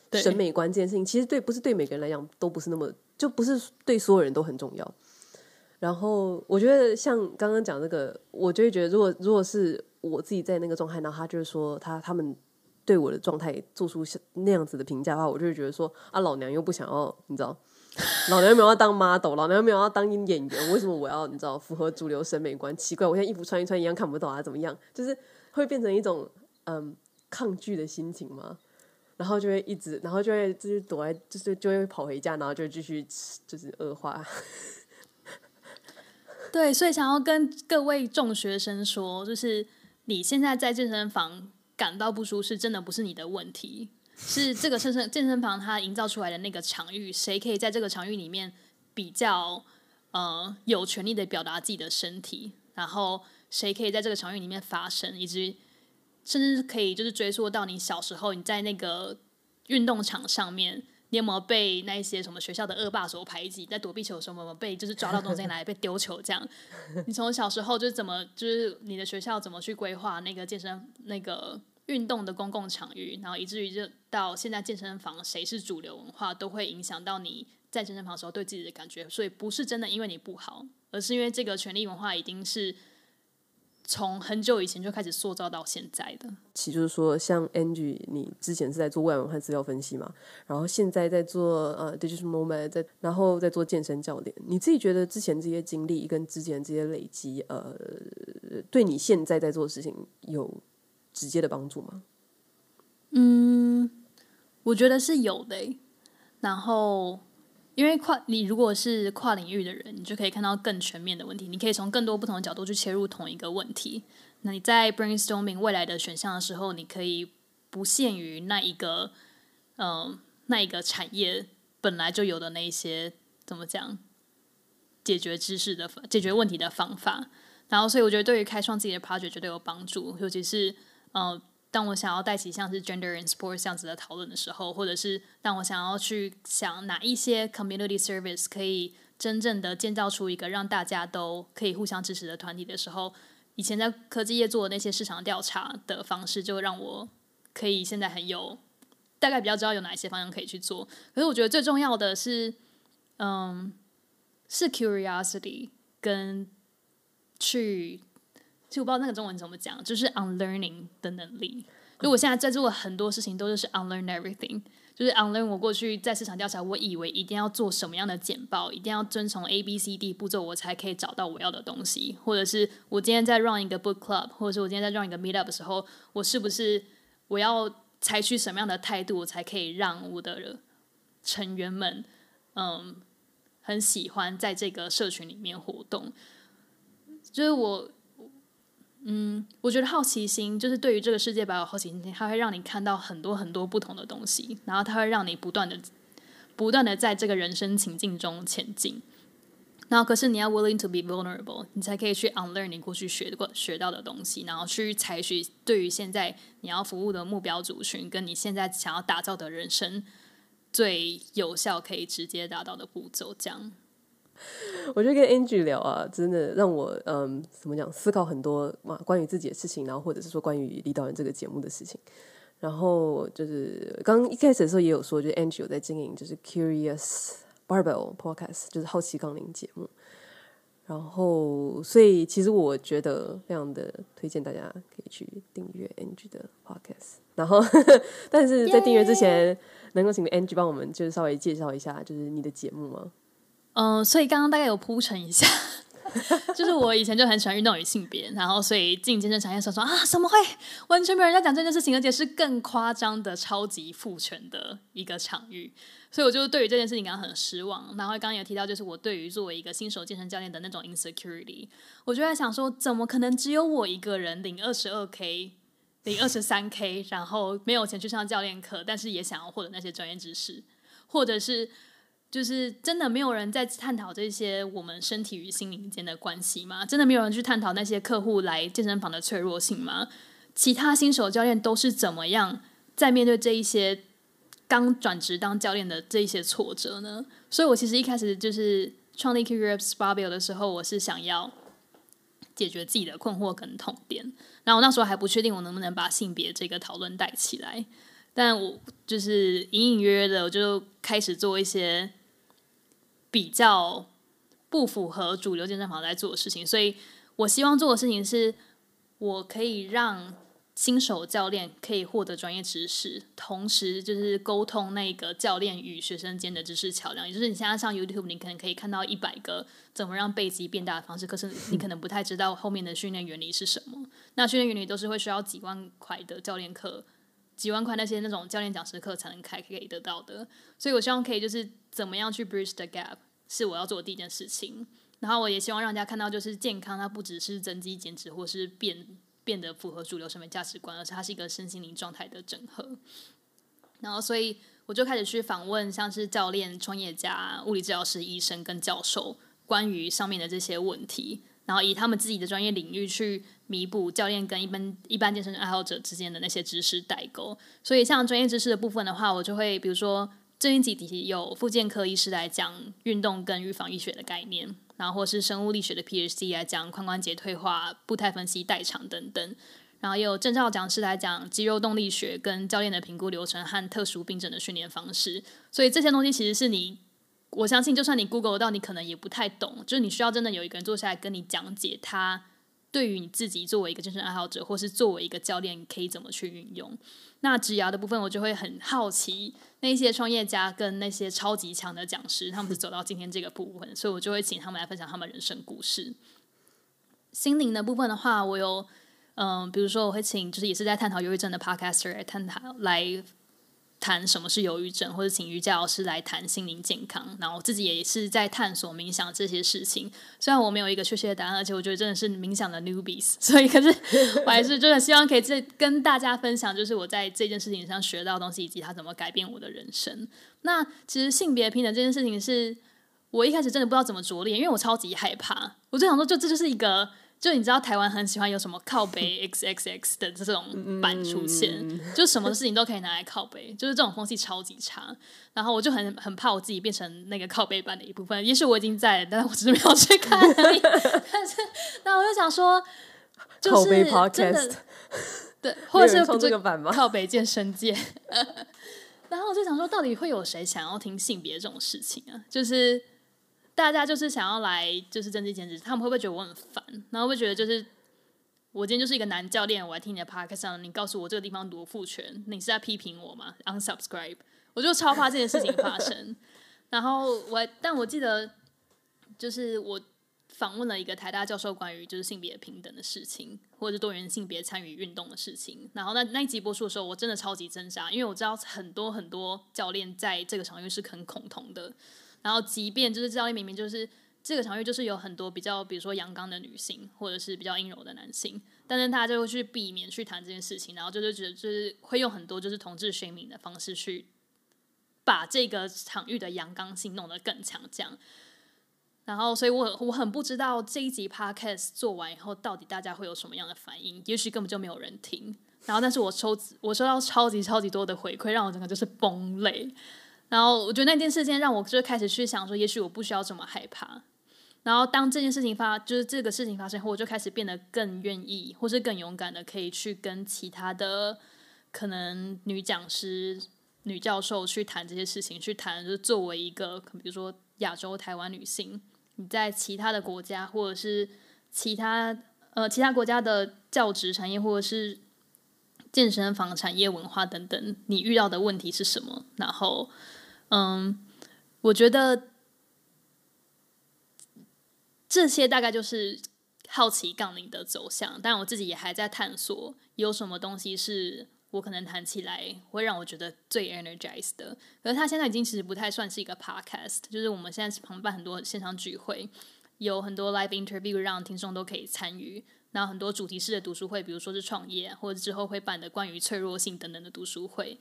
呃审美观这件事情，其实对不是对每个人来讲都不是那么，就不是对所有人都很重要。然后我觉得像刚刚讲那个，我就会觉得，如果如果是我自己在那个状态，然后他就是说他他们对我的状态做出那样子的评价的话，我就会觉得说啊，老娘又不想要，你知道，老娘又没有要当 model，老娘又没有要当演员，为什么我要你知道符合主流审美观？奇怪，我现在衣服穿一穿一样看不到啊，怎么样？就是会变成一种嗯抗拒的心情吗，然后就会一直，然后就会就是躲在，就是就会跑回家，然后就继续，就是恶化。*laughs* 对，所以想要跟各位众学生说，就是你现在在健身房感到不舒适，真的不是你的问题，是这个健身健身房它营造出来的那个场域，谁可以在这个场域里面比较呃有权利的表达自己的身体，然后谁可以在这个场域里面发声，以及甚至可以就是追溯到你小时候你在那个运动场上面。你有没有被那一些什么学校的恶霸所排挤？在躲避球的时候，有没有被就是抓到中间来被丢球？这样，*laughs* 你从小时候就是怎么，就是你的学校怎么去规划那个健身那个运动的公共场域，然后以至于就到现在健身房谁是主流文化，都会影响到你在健身房的时候对自己的感觉。所以不是真的因为你不好，而是因为这个权力文化已经是。从很久以前就开始塑造到现在的，其实就是说，像 Angie，你之前是在做外文和资料分析嘛，然后现在在做呃 Digital Nomad，在然后在做健身教练。你自己觉得之前这些经历跟之前这些累积，呃，对你现在在做的事情有直接的帮助吗？嗯，我觉得是有的。然后。因为跨你如果是跨领域的人，你就可以看到更全面的问题。你可以从更多不同的角度去切入同一个问题。那你在 brainstorming 未来的选项的时候，你可以不限于那一个，嗯、那一个产业本来就有的那一些怎么讲解决知识的解决问题的方法。然后，所以我觉得对于开创自己的 project 绝对有帮助，尤其是呃。当我想要带起像是 gender and sports 这样子的讨论的时候，或者是当我想要去想哪一些 community service 可以真正的建造出一个让大家都可以互相支持的团体的时候，以前在科技业做的那些市场调查的方式，就让我可以现在很有大概比较知道有哪些方向可以去做。可是我觉得最重要的是，嗯，是 curiosity 跟去。其实我不知道那个中文怎么讲，就是 unlearning 的能力。就我现在在做的很多事情都是 unlearn everything，就是 unlearn 我过去在市场调查，我以为一定要做什么样的简报，一定要遵从 A B C D 步骤，我才可以找到我要的东西。或者是我今天在 run 一个 book club，或者是我今天在 run 一个 meet up 的时候，我是不是我要采取什么样的态度，才可以让我的成员们嗯很喜欢在这个社群里面活动？就是我。嗯，我觉得好奇心就是对于这个世界保有好奇心，它会让你看到很多很多不同的东西，然后它会让你不断的、不断的在这个人生情境中前进。然后，可是你要 willing to be vulnerable，你才可以去 unlearn 你过去学过学到的东西，然后去采取对于现在你要服务的目标族群，跟你现在想要打造的人生最有效、可以直接达到的步骤，这样。*laughs* 我觉得跟 Angie 聊啊，真的让我嗯，怎么讲，思考很多嘛，关于自己的事情，然后或者是说关于李导人这个节目的事情。然后就是刚一开始的时候也有说，就是 Angie 有在经营，就是 Curious Barbell Podcast，就是好奇杠铃节目。然后，所以其实我觉得非常的推荐大家可以去订阅 Angie 的 Podcast。然后，*laughs* 但是在订阅之前，能够请 Angie 帮我们就是稍微介绍一下，就是你的节目吗？嗯，所以刚刚大概有铺陈一下，*laughs* 就是我以前就很喜欢运动与性别，然后所以进健身产业的时候说啊，怎么会完全没有人在讲这件事情，而且是更夸张的超级父权的一个场域，所以我就对于这件事情感到很失望。然后刚刚有提到，就是我对于作为一个新手健身教练的那种 insecurity，我就在想说，怎么可能只有我一个人领二十二 k 领二十三 K，然后没有钱去上教练课，但是也想要获得那些专业知识，或者是就是真的没有人在探讨这些我们身体与心灵间的关系吗？真的没有人去探讨那些客户来健身房的脆弱性吗？其他新手教练都是怎么样在面对这一些刚转职当教练的这一些挫折呢？所以我其实一开始就是创立 Kurab Spabio 的时候，我是想要。解决自己的困惑跟痛点，然后我那时候还不确定我能不能把性别这个讨论带起来，但我就是隐隐约约的，我就开始做一些比较不符合主流健身房在做的事情，所以我希望做的事情是，我可以让。新手教练可以获得专业知识，同时就是沟通那个教练与学生间的知识桥梁。也就是你现在上 YouTube，你可能可以看到一百个怎么让背肌变大的方式，可是你可能不太知道后面的训练原理是什么。那训练原理都是会需要几万块的教练课，几万块那些那种教练讲师课才能开可以得到的。所以我希望可以就是怎么样去 bridge the gap，是我要做的第一件事情。然后我也希望让大家看到，就是健康它不只是增肌减脂或是变。变得符合主流审美价值观，而且它是一个身心灵状态的整合。然后，所以我就开始去访问像是教练、创业家、物理治疗师、医生跟教授，关于上面的这些问题，然后以他们自己的专业领域去弥补教练跟一般一般健身爱好者之间的那些知识代沟。所以，像专业知识的部分的话，我就会比如说这一集底有复健科医师来讲运动跟预防医学的概念。然后或是生物力学的 PhD 来讲髋关节退化、步态分析、代偿等等，然后也有证照讲师来讲肌肉动力学跟教练的评估流程和特殊病症的训练方式。所以这些东西其实是你，我相信就算你 Google 到，你可能也不太懂，就是你需要真的有一个人坐下来跟你讲解他。对于你自己作为一个健身爱好者，或是作为一个教练，可以怎么去运用？那职涯的部分，我就会很好奇那些创业家跟那些超级强的讲师，他们是走到今天这个部分，所以我就会请他们来分享他们人生故事。心灵的部分的话，我有嗯，比如说我会请，就是也是在探讨忧郁症的 Podcaster 来探讨来。谈什么是忧郁症，或者请瑜伽老师来谈心灵健康。然后我自己也是在探索冥想这些事情。虽然我没有一个确切的答案，而且我觉得真的是冥想的 newbies，*laughs* 所以可是 *laughs* 我还是真的希望可以再跟大家分享，就是我在这件事情上学到的东西，以及它怎么改变我的人生。那其实性别平等这件事情，是我一开始真的不知道怎么着力，因为我超级害怕。我就想说，就这就是一个。就你知道台湾很喜欢有什么靠北 *laughs* XXX 的这种版出现，嗯、就什么事情都可以拿来靠北，就是这种风气超级差。然后我就很很怕我自己变成那个靠北版的一部分。也许我已经在，但是我只是没有去看而已。*laughs* 但是，那我就想说，就是真的对，*laughs* 或者是这个版吗？靠北健身界。然后我就想说，到底会有谁想要听性别这种事情啊？就是。大家就是想要来，就是增肌减脂，他们会不会觉得我很烦？然后会觉得就是我今天就是一个男教练，我来听你的 podcast 上，你告诉我这个地方多父权，你是在批评我吗？Unsubscribe，我就超怕这件事情发生。然后我，但我记得就是我访问了一个台大教授，关于就是性别平等的事情，或者是多元性别参与运动的事情。然后那那一集播出的时候，我真的超级挣扎，因为我知道很多很多教练在这个场域是很恐同的。然后，即便就是教练明明就是这个场域，就是有很多比较，比如说阳刚的女性，或者是比较阴柔的男性，但是他就会去避免去谈这件事情，然后就是觉得就是会用很多就是同志宣明的方式去把这个场域的阳刚性弄得更强，这样。然后，所以我我很不知道这一集 podcast 做完以后，到底大家会有什么样的反应，也许根本就没有人听。然后，但是我收我收到超级超级多的回馈，让我整个就是崩溃。然后我觉得那件事情让我就开始去想说，也许我不需要这么害怕。然后当这件事情发，就是这个事情发生后，我就开始变得更愿意，或是更勇敢的，可以去跟其他的可能女讲师、女教授去谈这些事情，去谈就是作为一个，比如说亚洲台湾女性，你在其他的国家，或者是其他呃其他国家的教职产业，或者是健身房产业文化等等，你遇到的问题是什么？然后。嗯，我觉得这些大概就是好奇杠铃的走向，但我自己也还在探索，有什么东西是我可能谈起来会让我觉得最 energized 的。可是它现在已经其实不太算是一个 podcast，就是我们现在是旁办很多线上聚会，有很多 live interview 让听众都可以参与。然后很多主题式的读书会，比如说是创业，或者之后会办的关于脆弱性等等的读书会。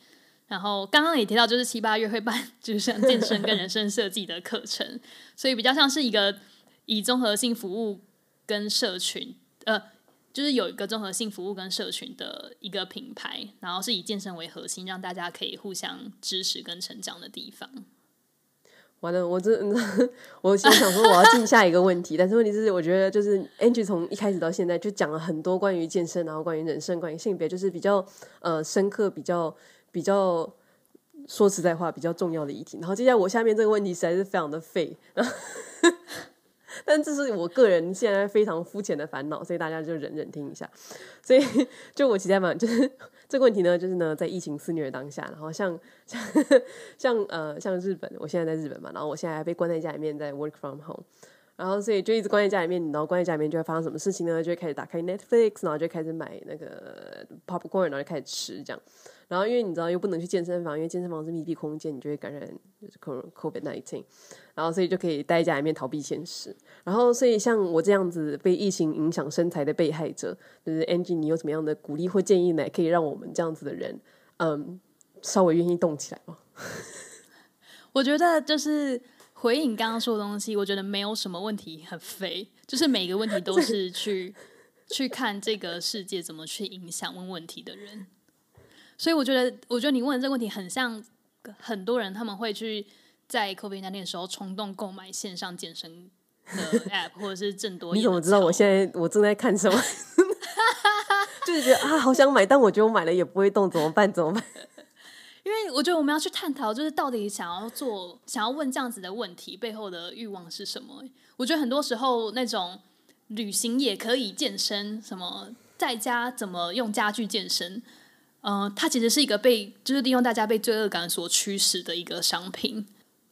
然后刚刚也提到，就是七八月会办，就是像健身跟人生设计的课程，所以比较像是一个以综合性服务跟社群，呃，就是有一个综合性服务跟社群的一个品牌，然后是以健身为核心，让大家可以互相支持跟成长的地方。完了，我这 *laughs* 我先想说我要进下一个问题，但是问题是，我觉得就是 Angie 从一开始到现在就讲了很多关于健身，然后关于人生，关于性别，就是比较呃深刻，比较。比较说实在话，比较重要的议题。然后接下来我下面这个问题实在是非常的废，但这是我个人现在非常肤浅的烦恼，所以大家就忍忍听一下。所以就我期待嘛，就是 *laughs* 这个问题呢，就是呢，在疫情肆虐的当下，然后像像像呃像日本，我现在在日本嘛，然后我现在还被关在家里面，在 work from home。然后，所以就一直关在家里面，然后关在家里面就会发生什么事情呢？就会开始打开 Netflix，然后就开始买那个 popcorn，然后就开始吃这样。然后因为你知道又不能去健身房，因为健身房是密闭空间，你就会感染就是 COVID nineteen。然后所以就可以待在家里面逃避现实。然后所以像我这样子被疫情影响身材的被害者，就是 Angie，你有什么样的鼓励或建议呢？可以让我们这样子的人，嗯，稍微愿意动起来吗？*laughs* 我觉得就是。回应刚刚说的东西，我觉得没有什么问题，很肥。就是每个问题都是去 *laughs* 去看这个世界怎么去影响问问题的人。所以我觉得，我觉得你问的这个问题很像很多人他们会去在 COVID-19 的时候冲动购买线上健身的 *laughs* App，或者是郑多。你怎么知道我现在我正在看什么？*laughs* 就是觉得啊，好想买，但我觉得我买了也不会动，怎么办？怎么办？*laughs* 因为我觉得我们要去探讨，就是到底想要做、想要问这样子的问题背后的欲望是什么？我觉得很多时候那种旅行也可以健身，什么在家怎么用家具健身，嗯、呃，它其实是一个被就是利用大家被罪恶感所驱使的一个商品。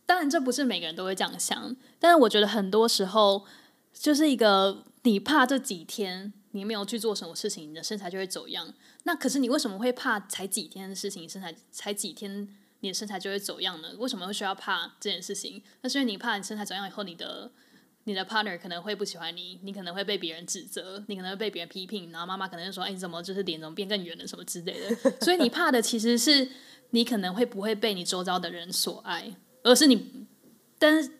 当然，这不是每个人都会这样想，但是我觉得很多时候就是一个你怕这几天你没有去做什么事情，你的身材就会走样。那可是你为什么会怕才几天的事情，身材才几天，你的身材就会走样呢？为什么会需要怕这件事情？那是因为你怕你身材走样以后，你的你的 partner 可能会不喜欢你，你可能会被别人指责，你可能会被别人批评，然后妈妈可能就说：“哎，你怎么就是脸怎么变更圆了什么之类的。”所以你怕的其实是你可能会不会被你周遭的人所爱，而是你，但是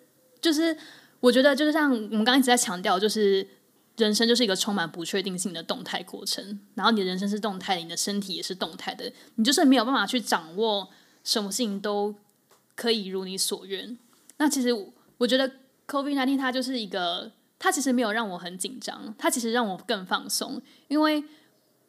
就是我觉得就是像我们刚刚一直在强调，就是。人生就是一个充满不确定性的动态过程，然后你的人生是动态的，你的身体也是动态的，你就是没有办法去掌握什么事情都可以如你所愿。那其实我觉得 COVID-19 它就是一个，它其实没有让我很紧张，它其实让我更放松，因为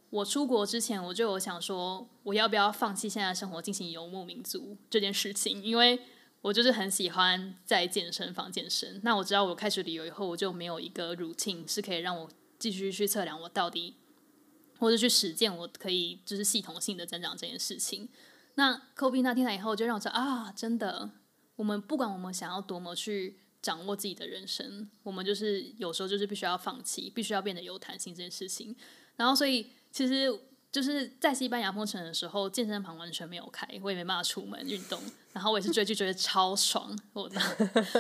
我出国之前我就有想说，我要不要放弃现在生活进行游牧民族这件事情，因为。我就是很喜欢在健身房健身。那我知道我开始旅游以后，我就没有一个 routine 是可以让我继续去测量我到底，或者去实践我可以就是系统性的增长这件事情。那 COVID 那天来以后，就让我知道啊，真的，我们不管我们想要多么去掌握自己的人生，我们就是有时候就是必须要放弃，必须要变得有弹性这件事情。然后，所以其实。就是在西班牙封城的时候，健身房完全没有开，我也没办法出门运动。然后我也是追剧，追得超爽。我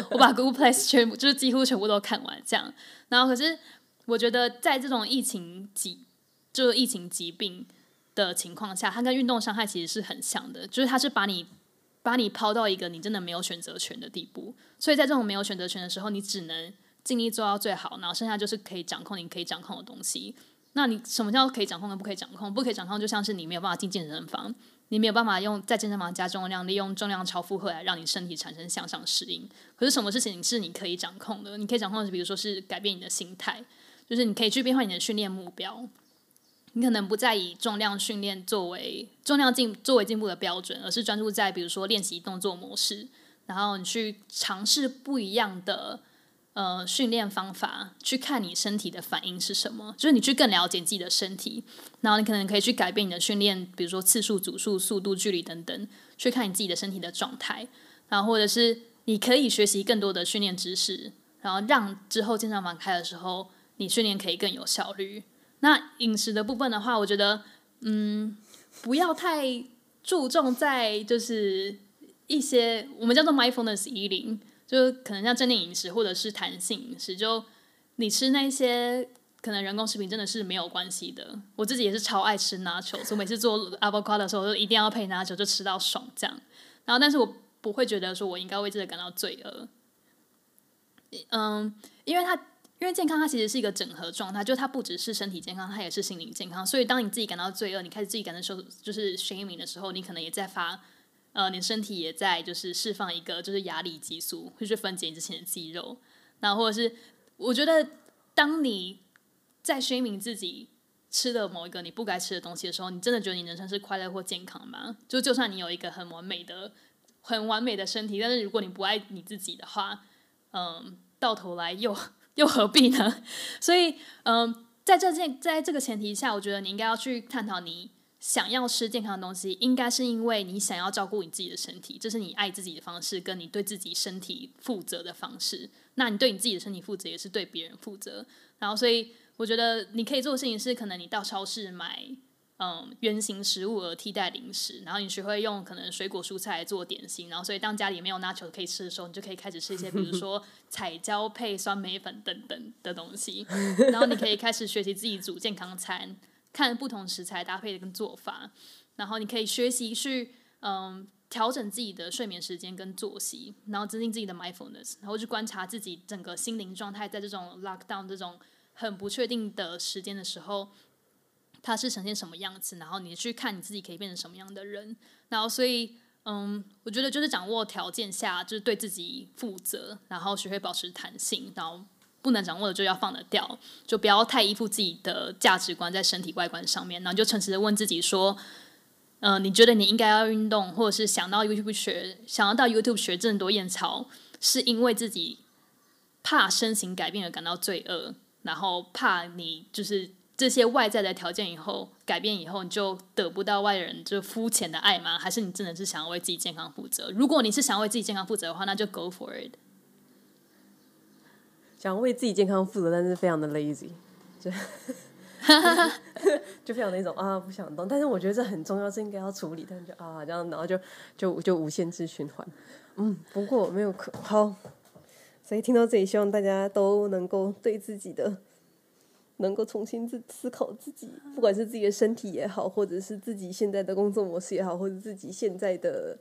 我把 Google Play 全部就是几乎全部都看完这样。然后可是我觉得在这种疫情疾就是疫情疾病的情况下，它跟运动伤害其实是很像的，就是它是把你把你抛到一个你真的没有选择权的地步。所以在这种没有选择权的时候，你只能尽力做到最好，然后剩下就是可以掌控你可以掌控的东西。那你什么叫可以掌控跟不可以掌控？不可以掌控就像是你没有办法进健身房，你没有办法用在健身房加重量，利用重量超负荷来让你身体产生向上适应。可是什么事情是你可以掌控的？你可以掌控的是，比如说是改变你的心态，就是你可以去变换你的训练目标。你可能不再以重量训练作为重量进作为进步的标准，而是专注在比如说练习动作模式，然后你去尝试不一样的。呃，训练方法去看你身体的反应是什么，就是你去更了解自己的身体，然后你可能可以去改变你的训练，比如说次数、组数、速度、距离等等，去看你自己的身体的状态，然后或者是你可以学习更多的训练知识，然后让之后健身房开的时候，你训练可以更有效率。那饮食的部分的话，我觉得，嗯，不要太注重在就是一些我们叫做 mindfulness eating。就可能像正念饮食或者是弹性饮食，就你吃那些可能人工食品真的是没有关系的。我自己也是超爱吃 Nacho，所以每次做 avocado 的时候，我就一定要配 Nacho，就吃到爽这样。然后，但是我不会觉得说我应该为这个感到罪恶。嗯，因为它因为健康，它其实是一个整合状态，就它不只是身体健康，它也是心灵健康。所以，当你自己感到罪恶，你开始自己感到受就是虚名的时候，你可能也在发呃，你身体也在就是释放一个就是压力激素，会去分解你之前的肌肉。那或者是我觉得，当你在虚名自己吃了某一个你不该吃的东西的时候，你真的觉得你人生是快乐或健康吗？就就算你有一个很完美的、很完美的身体，但是如果你不爱你自己的话，嗯，到头来又又何必呢？*laughs* 所以，嗯，在这件在这个前提下，我觉得你应该要去探讨，你想要吃健康的东西，应该是因为你想要照顾你自己的身体，这是你爱自己的方式，跟你对自己身体负责的方式。那你对你自己的身体负责，也是对别人负责。然后，所以我觉得你可以做的事情是，可能你到超市买嗯原型食物而替代零食，然后你学会用可能水果蔬菜来做点心。然后，所以当家里没有 nacho 可以吃的时候，你就可以开始吃一些，比如说 *laughs* 彩椒配酸梅粉等等的东西。然后，你可以开始学习自己煮健康餐，看不同食材搭配的跟做法。然后，你可以学习去嗯。调整自己的睡眠时间跟作息，然后增进自己的 mindfulness，然后去观察自己整个心灵状态，在这种 lockdown 这种很不确定的时间的时候，它是呈现什么样子，然后你去看你自己可以变成什么样的人，然后所以，嗯，我觉得就是掌握条件下，就是对自己负责，然后学会保持弹性，然后不能掌握的就要放得掉，就不要太依附自己的价值观在身体外观上面，然后就诚实的问自己说。嗯、你觉得你应该要运动，或者是想到 YouTube 学，想要到 YouTube 学这么多验操，是因为自己怕身形改变而感到罪恶，然后怕你就是这些外在的条件以后改变以后，你就得不到外人就肤浅的爱吗？还是你真的是想要为自己健康负责？如果你是想要为自己健康负责的话，那就 Go for it。想为自己健康负责，但是非常的 lazy。就 *laughs* 非常那种啊，不想动，但是我觉得这很重要，是应该要处理，但是就啊这样，然后就就就无限制循环。嗯，不过没有可好，所以听到这里，希望大家都能够对自己的，能够重新自思考自己，不管是自己的身体也好，或者是自己现在的工作模式也好，或者自己现在的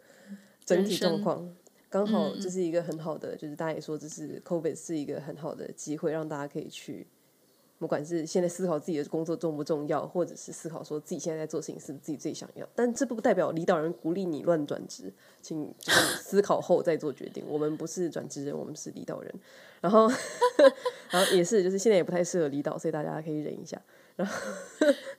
整体状况，刚好这是一个很好的，就是大家也说这是 COVID 是一个很好的机会，让大家可以去。不管是现在思考自己的工作重不重要，或者是思考说自己现在在做事情是不是自己最想要，但这不代表领导人鼓励你乱转职，请思考后再做决定。我们不是转职人，我们是领导人。然后，*laughs* 然后也是，就是现在也不太适合领导，所以大家可以忍一下。然后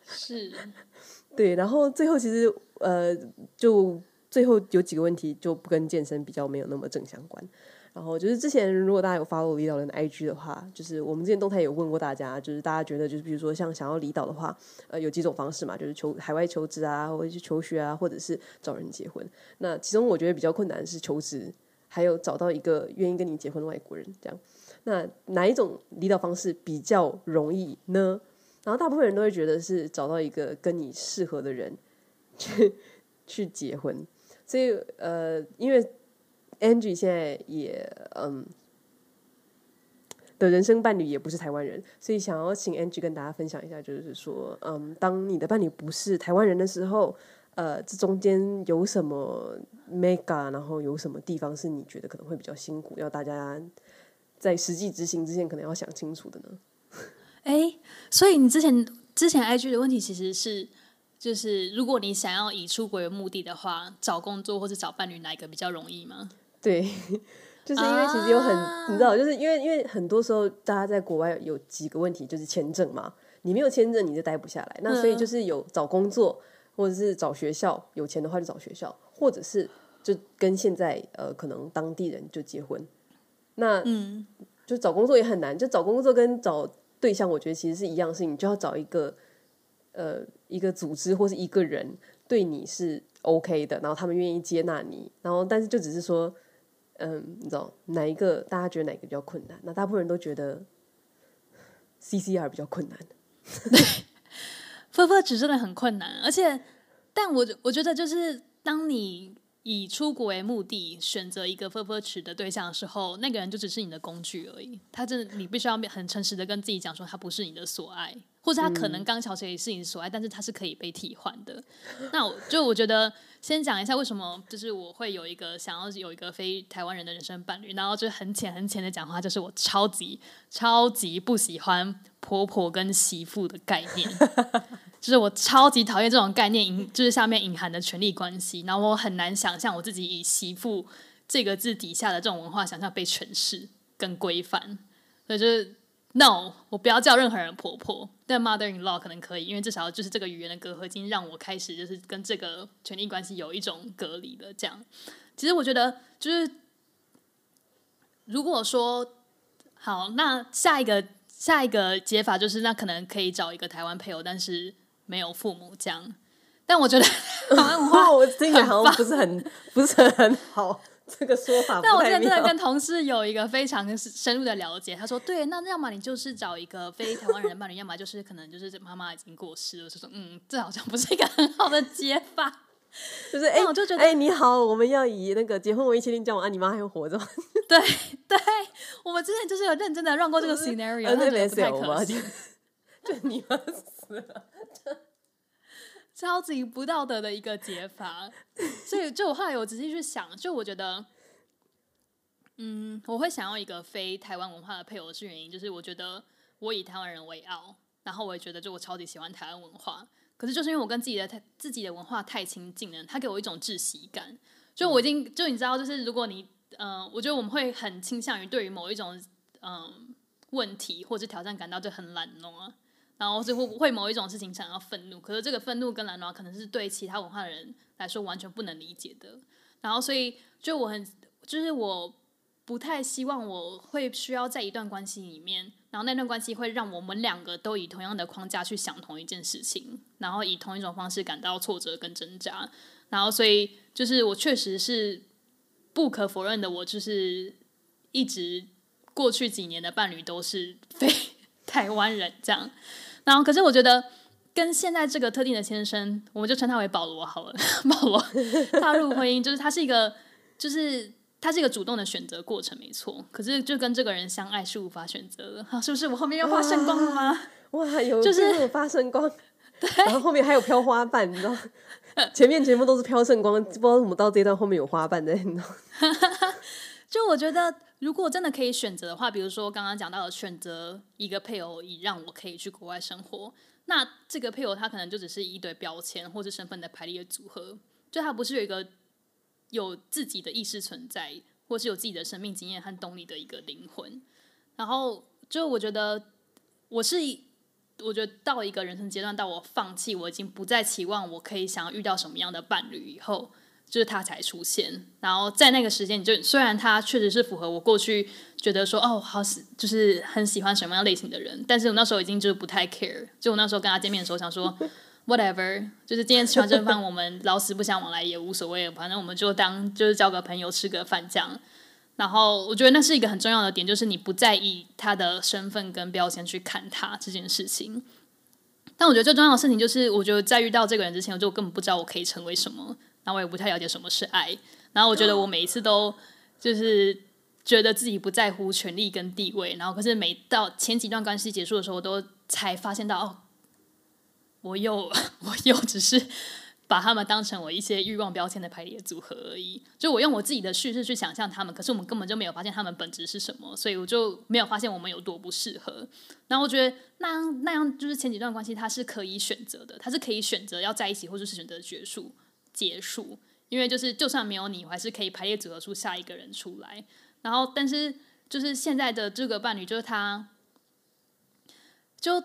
是，*laughs* 对。然后最后其实呃，就最后有几个问题就不跟健身比较没有那么正相关。然后就是之前，如果大家有 follow 离岛人的 IG 的话，就是我们之前动态有问过大家，就是大家觉得就是比如说像想要离岛的话，呃，有几种方式嘛，就是求海外求职啊，或者是求学啊，或者是找人结婚。那其中我觉得比较困难的是求职，还有找到一个愿意跟你结婚的外国人这样。那哪一种离岛方式比较容易呢？然后大部分人都会觉得是找到一个跟你适合的人 *laughs* 去去结婚。所以呃，因为 Angie 现在也嗯的人生伴侣也不是台湾人，所以想要请 Angie 跟大家分享一下，就是说，嗯，当你的伴侣不是台湾人的时候，呃，这中间有什么 mega，然后有什么地方是你觉得可能会比较辛苦，要大家在实际执行之前可能要想清楚的呢？哎，所以你之前之前 IG 的问题其实是，就是如果你想要以出国为目的的话，找工作或者找伴侣哪一个比较容易吗？对，就是因为其实有很，uh... 你知道，就是因为因为很多时候大家在国外有几个问题，就是签证嘛，你没有签证你就待不下来。那所以就是有找工作或者是找学校，有钱的话就找学校，或者是就跟现在呃可能当地人就结婚。那嗯，就找工作也很难，就找工作跟找对象，我觉得其实是一样的事情，你就要找一个呃一个组织或是一个人对你是 OK 的，然后他们愿意接纳你，然后但是就只是说。嗯，你知道哪一个？大家觉得哪个比较困难？那大部分人都觉得 CCR 比较困难。*laughs* 对，分分值真的很困难，而且，但我我觉得就是当你以出国为目的选择一个分分尺的对象的时候，那个人就只是你的工具而已。他真的，你必须要很诚实的跟自己讲说，他不是你的所爱，或者他可能刚巧也是你的所爱，但是他是可以被替换的。那我就我觉得，先讲一下为什么，就是我会有一个想要有一个非台湾人的人生伴侣，然后就很浅很浅的讲话，就是我超级超级不喜欢婆婆跟媳妇的概念。就是我超级讨厌这种概念，隐就是下面隐含的权力关系，然后我很难想象我自己以媳妇这个字底下的这种文化想象被诠释跟规范，所以就是 no，我不要叫任何人婆婆，但 mother in law 可能可以，因为至少就是这个语言的隔阂已经让我开始就是跟这个权力关系有一种隔离了这样。其实我觉得就是如果说好，那下一个下一个解法就是那可能可以找一个台湾配偶，但是。没有父母这样，但我觉得台湾文化我听起来好像不是很不是很好这个说法。但我现在真的跟同事有一个非常深入的了解，他说：“对，那要么你就是找一个非台湾人伴侣，要么就是可能就是妈妈已经过世了。”就说：“嗯，这好像不是一个很好的解法。”就是哎，我就觉得哎，你好，我们要以那个结婚为一切定交往啊，你妈还活着吗？对对，我们之前就是有认真的 run 过这个 *laughs* scenario，那觉得不太可行。*laughs* 就你妈死了。超级不道德的一个解法，所以就我后来我仔细去想，就我觉得，嗯，我会想要一个非台湾文化的配偶是原因，就是我觉得我以台湾人为傲，然后我也觉得就我超级喜欢台湾文化，可是就是因为我跟自己的太自己的文化太亲近了，他给我一种窒息感，就我已经就你知道，就是如果你嗯、我觉得我们会很倾向于对于某一种嗯、问题或者挑战感到就很懒惰。然后是会会某一种事情想要愤怒，可是这个愤怒跟懒惰可能是对其他文化的人来说完全不能理解的。然后所以就我很就是我不太希望我会需要在一段关系里面，然后那段关系会让我们两个都以同样的框架去想同一件事情，然后以同一种方式感到挫折跟挣扎。然后所以就是我确实是不可否认的，我就是一直过去几年的伴侣都是 *laughs* 非台湾人这样。然后，可是我觉得跟现在这个特定的先生，我们就称他为保罗好了。*laughs* 保罗 *laughs* 踏入婚姻，就是他是一个，就是他是一个主动的选择过程，没错。可是就跟这个人相爱是无法选择的，啊，是不是？我后面要发圣光了吗？哇，有就是发圣光，对，然后后面还有飘花瓣，你知道？*laughs* 前面全部都是飘圣光，不知道怎么到这段后面有花瓣的，你知道？就我觉得。如果真的可以选择的话，比如说刚刚讲到的选择一个配偶，以让我可以去国外生活，那这个配偶他可能就只是一堆标签或者身份的排列组合，就他不是有一个有自己的意识存在，或是有自己的生命经验和动力的一个灵魂。然后就我觉得我是，我觉得到一个人生阶段，到我放弃，我已经不再期望我可以想要遇到什么样的伴侣以后。就是他才出现，然后在那个时间，你就虽然他确实是符合我过去觉得说哦，好喜，就是很喜欢什么样类型的人，但是我那时候已经就是不太 care。就我那时候跟他见面的时候，想说 *laughs* whatever，就是今天吃完这顿饭，我们老死不相往来也无所谓，反正我们就当就是交个朋友，吃个饭这样。然后我觉得那是一个很重要的点，就是你不在意他的身份跟标签去看他这件事情。但我觉得最重要的事情就是，我觉得在遇到这个人之前，我就根本不知道我可以成为什么。然后我也不太了解什么是爱，然后我觉得我每一次都就是觉得自己不在乎权力跟地位，然后可是每到前几段关系结束的时候，我都才发现到哦，我又 *laughs* 我又只是把他们当成我一些欲望标签的排列组合而已。就我用我自己的叙事去想象他们，可是我们根本就没有发现他们本质是什么，所以我就没有发现我们有多不适合。然后我觉得那样那样就是前几段关系，它是可以选择的，它是可以选择要在一起，或者是选择结束。结束，因为就是就算没有你，我还是可以排列组合出下一个人出来。然后，但是就是现在的这个伴侣，就是他，就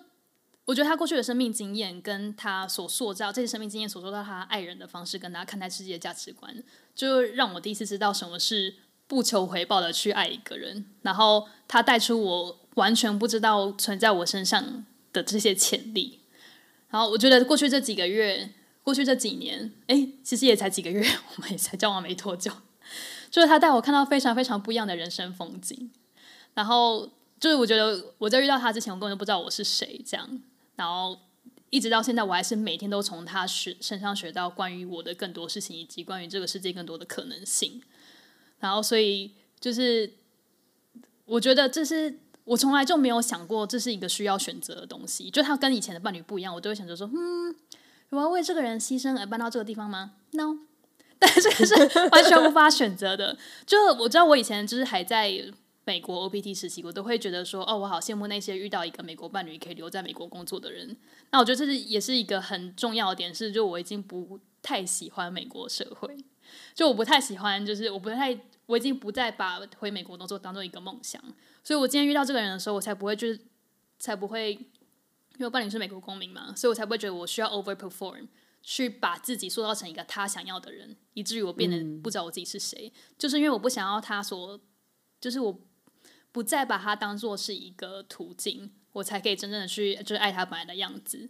我觉得他过去的生命经验，跟他所塑造这些生命经验所塑造他爱人的方式，跟他看待世界的价值观，就让我第一次知道什么是不求回报的去爱一个人。然后他带出我完全不知道存在我身上的这些潜力。然后我觉得过去这几个月。过去这几年，哎，其实也才几个月，*laughs* 我们也才交往没多久，就是他带我看到非常非常不一样的人生风景。然后，就是我觉得我在遇到他之前，我根本就不知道我是谁，这样。然后，一直到现在，我还是每天都从他学身上学到关于我的更多事情，以及关于这个世界更多的可能性。然后，所以就是我觉得这是我从来就没有想过这是一个需要选择的东西。就他跟以前的伴侣不一样，我都会想着说，嗯，我要为这个人牺牲而搬到这个地方吗？No，*laughs* 但是这个是完全无法选择的。就我知道，我以前就是还在。美国 OPT 实习，我都会觉得说，哦，我好羡慕那些遇到一个美国伴侣可以留在美国工作的人。那我觉得这是也是一个很重要的点，是就我已经不太喜欢美国社会，就我不太喜欢，就是我不太，我已经不再把回美国工作当做一个梦想。所以我今天遇到这个人的时候，我才不会就是才不会，因为我伴侣是美国公民嘛，所以我才不会觉得我需要 overperform 去把自己塑造成一个他想要的人，以至于我变得不知道我自己是谁。嗯、就是因为我不想要他所，就是我。不再把他当做是一个途径，我才可以真正的去就是爱他本来的样子。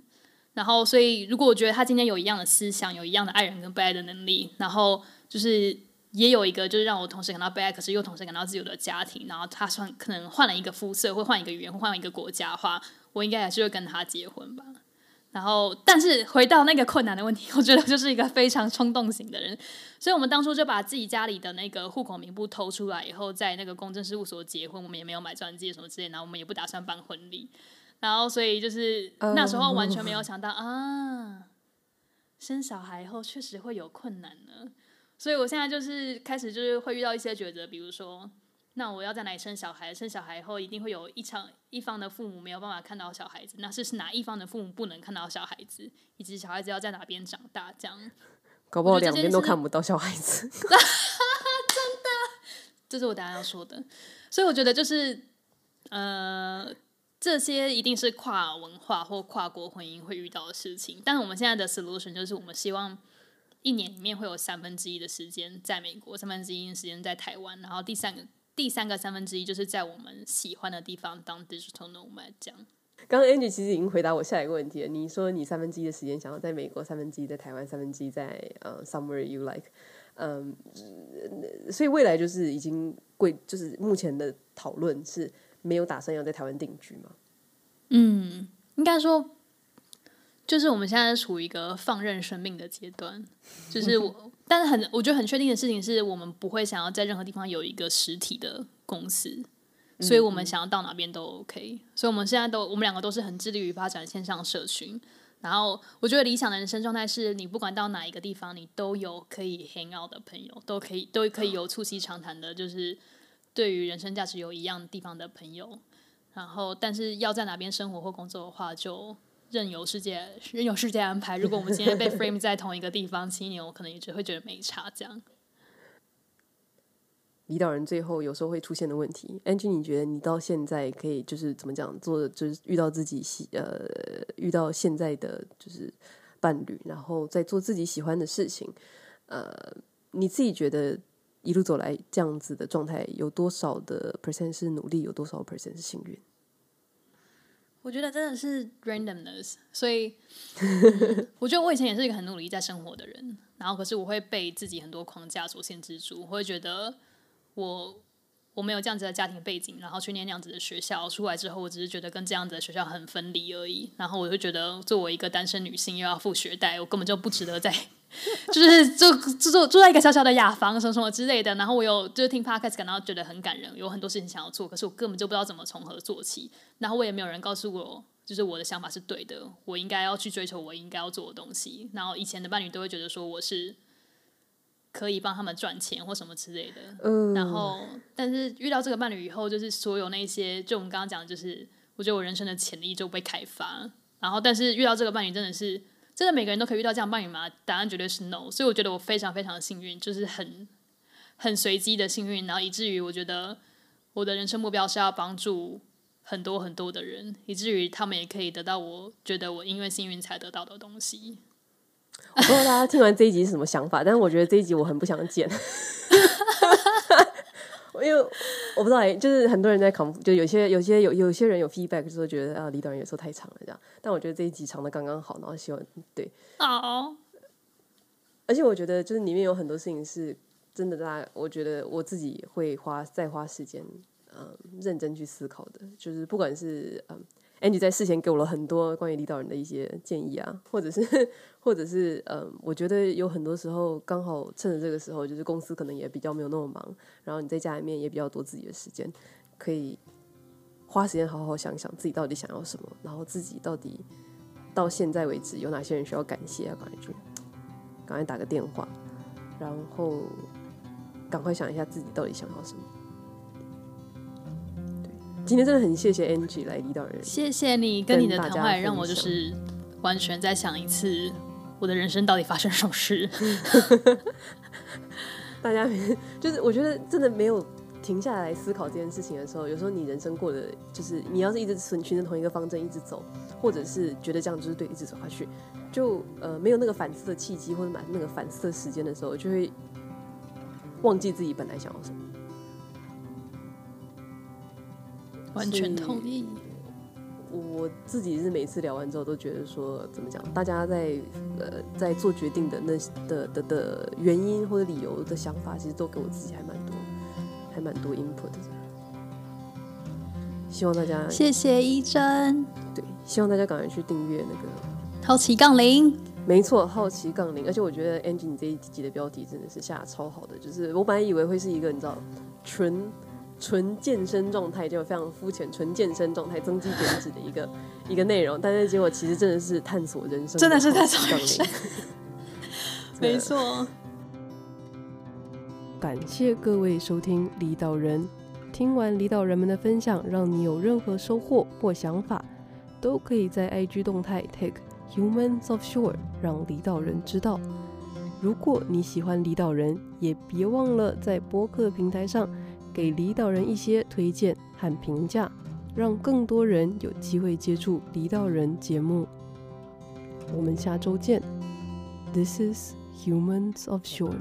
然后，所以如果我觉得他今天有一样的思想，有一样的爱人跟被爱的能力，然后就是也有一个就是让我同时感到被爱，可是又同时感到自由的家庭，然后他算可能换了一个肤色，会换一个语言，会换一个国家的话，我应该还是会跟他结婚吧。然后，但是回到那个困难的问题，我觉得就是一个非常冲动型的人，所以我们当初就把自己家里的那个户口名簿偷出来以后，在那个公证事务所结婚，我们也没有买钻戒什么之类的，然后我们也不打算办婚礼，然后所以就是那时候完全没有想到、oh. 啊，生小孩以后确实会有困难呢，所以我现在就是开始就是会遇到一些抉择，比如说。那我要在哪里生小孩？生小孩以后一定会有一场一方的父母没有办法看到小孩子，那是是哪一方的父母不能看到小孩子，以及小孩子要在哪边长大？这样搞不好两边都看不到小孩子。*laughs* 真的，*laughs* 这是我等下要说的。所以我觉得就是呃，这些一定是跨文化或跨国婚姻会遇到的事情。但是我们现在的 solution 就是我们希望一年里面会有三分之一的时间在美国，三分之一的时间在台湾，然后第三个。第三个三分之一就是在我们喜欢的地方当 digital nomad 这样。刚刚 Angie 其实已经回答我下一个问题了。你说你三分之一的时间想要在美国，三分之一在台湾，三分之一在呃、uh, somewhere you like。嗯，所以未来就是已经贵，就是目前的讨论是没有打算要在台湾定居吗？嗯，应该说，就是我们现在处于一个放任生命的阶段，就是我。但是很，我觉得很确定的事情是我们不会想要在任何地方有一个实体的公司，所以我们想要到哪边都 OK。所以我们现在都，我们两个都是很致力于发展线上社群。然后我觉得理想的人生状态是你不管到哪一个地方，你都有可以 hang out 的朋友，都可以都可以有促膝长谈的，就是对于人生价值有一样地方的朋友。然后，但是要在哪边生活或工作的话，就。任由世界，任由世界安排。如果我们今天被 *laughs* frame 在同一个地方七年，我可能也只会觉得没差。这样，领导人最后有时候会出现的问题，Angie，你觉得你到现在可以就是怎么讲做，就是遇到自己喜呃遇到现在的就是伴侣，然后在做自己喜欢的事情，呃，你自己觉得一路走来这样子的状态，有多少的 percent 是努力，有多少 percent 是幸运？我觉得真的是 randomness，所以、嗯、我觉得我以前也是一个很努力在生活的人，然后可是我会被自己很多框架所限制住，我会觉得我我没有这样子的家庭背景，然后去念那样子的学校，出来之后我只是觉得跟这样子的学校很分离而已，然后我就觉得作为一个单身女性又要付学贷，我根本就不值得在。*laughs* 就是住住住住在一个小小的雅房什么什么之类的，然后我有就是听 podcast 感到觉得很感人，有很多事情想要做，可是我根本就不知道怎么从何做起，然后我也没有人告诉我，就是我的想法是对的，我应该要去追求我应该要做的东西。然后以前的伴侣都会觉得说我是可以帮他们赚钱或什么之类的，嗯，然后但是遇到这个伴侣以后，就是所有那些就我们刚刚讲的，就是我觉得我人生的潜力就被开发，然后但是遇到这个伴侣真的是。真的每个人都可以遇到这样伴侣吗？答案绝对是 no。所以我觉得我非常非常的幸运，就是很很随机的幸运，然后以至于我觉得我的人生目标是要帮助很多很多的人，以至于他们也可以得到我觉得我因为幸运才得到的东西。我不知道大家听完这一集是什么想法，但是我觉得这一集我很不想剪。*laughs* 因为我不知道，就是很多人在 com，就有些有些有有些人有 feedback，就是觉得啊，李导演有时候太长了这样。但我觉得这一集长的刚刚好，然后希望对。哦。而且我觉得就是里面有很多事情是真的，大家我觉得我自己会花再花时间嗯认真去思考的，就是不管是嗯 Angie 在事前给我了很多关于领导人的一些建议啊，或者是或者是嗯，我觉得有很多时候刚好趁着这个时候，就是公司可能也比较没有那么忙，然后你在家里面也比较多自己的时间，可以花时间好好想想自己到底想要什么，然后自己到底到现在为止有哪些人需要感谢啊，赶快去，赶快打个电话，然后赶快想一下自己到底想要什么。今天真的很谢谢 Angie 来领导人，谢谢你跟你的谈话，让我就是完全再想一次我的人生到底发生什么事。*laughs* 大家就是我觉得真的没有停下来思考这件事情的时候，有时候你人生过的就是你要是一直循循着同一个方针一直走，或者是觉得这样就是对，一直走下去，就呃没有那个反思的契机或者买那个反思的时间的时候，就会忘记自己本来想要什么。完全同意。我自己是每次聊完之后都觉得说，怎么讲？大家在呃在做决定的那的的的原因或者理由的想法，其实都给我自己还蛮多，还蛮多 input 的。希望大家谢谢一真。对，希望大家赶快去订阅那个好奇杠铃。没错，好奇杠铃。而且我觉得 Angie 你这一集的标题真的是下得超好的，就是我本来以为会是一个你知道纯。纯健身状态就非常肤浅，纯健身状态增肌减脂的一个 *laughs* 一个内容，但是结果其实真的是探索人生，真的是探索人生，*laughs* 没错。感谢各位收听离岛人，听完离岛人们的分享，让你有任何收获或想法，都可以在 IG 动态 take Humans of Shore，让离岛人知道。如果你喜欢离岛人，也别忘了在播客平台上。给离岛人一些推荐和评价，让更多人有机会接触离岛人节目。我们下周见。This is Humans of Shore。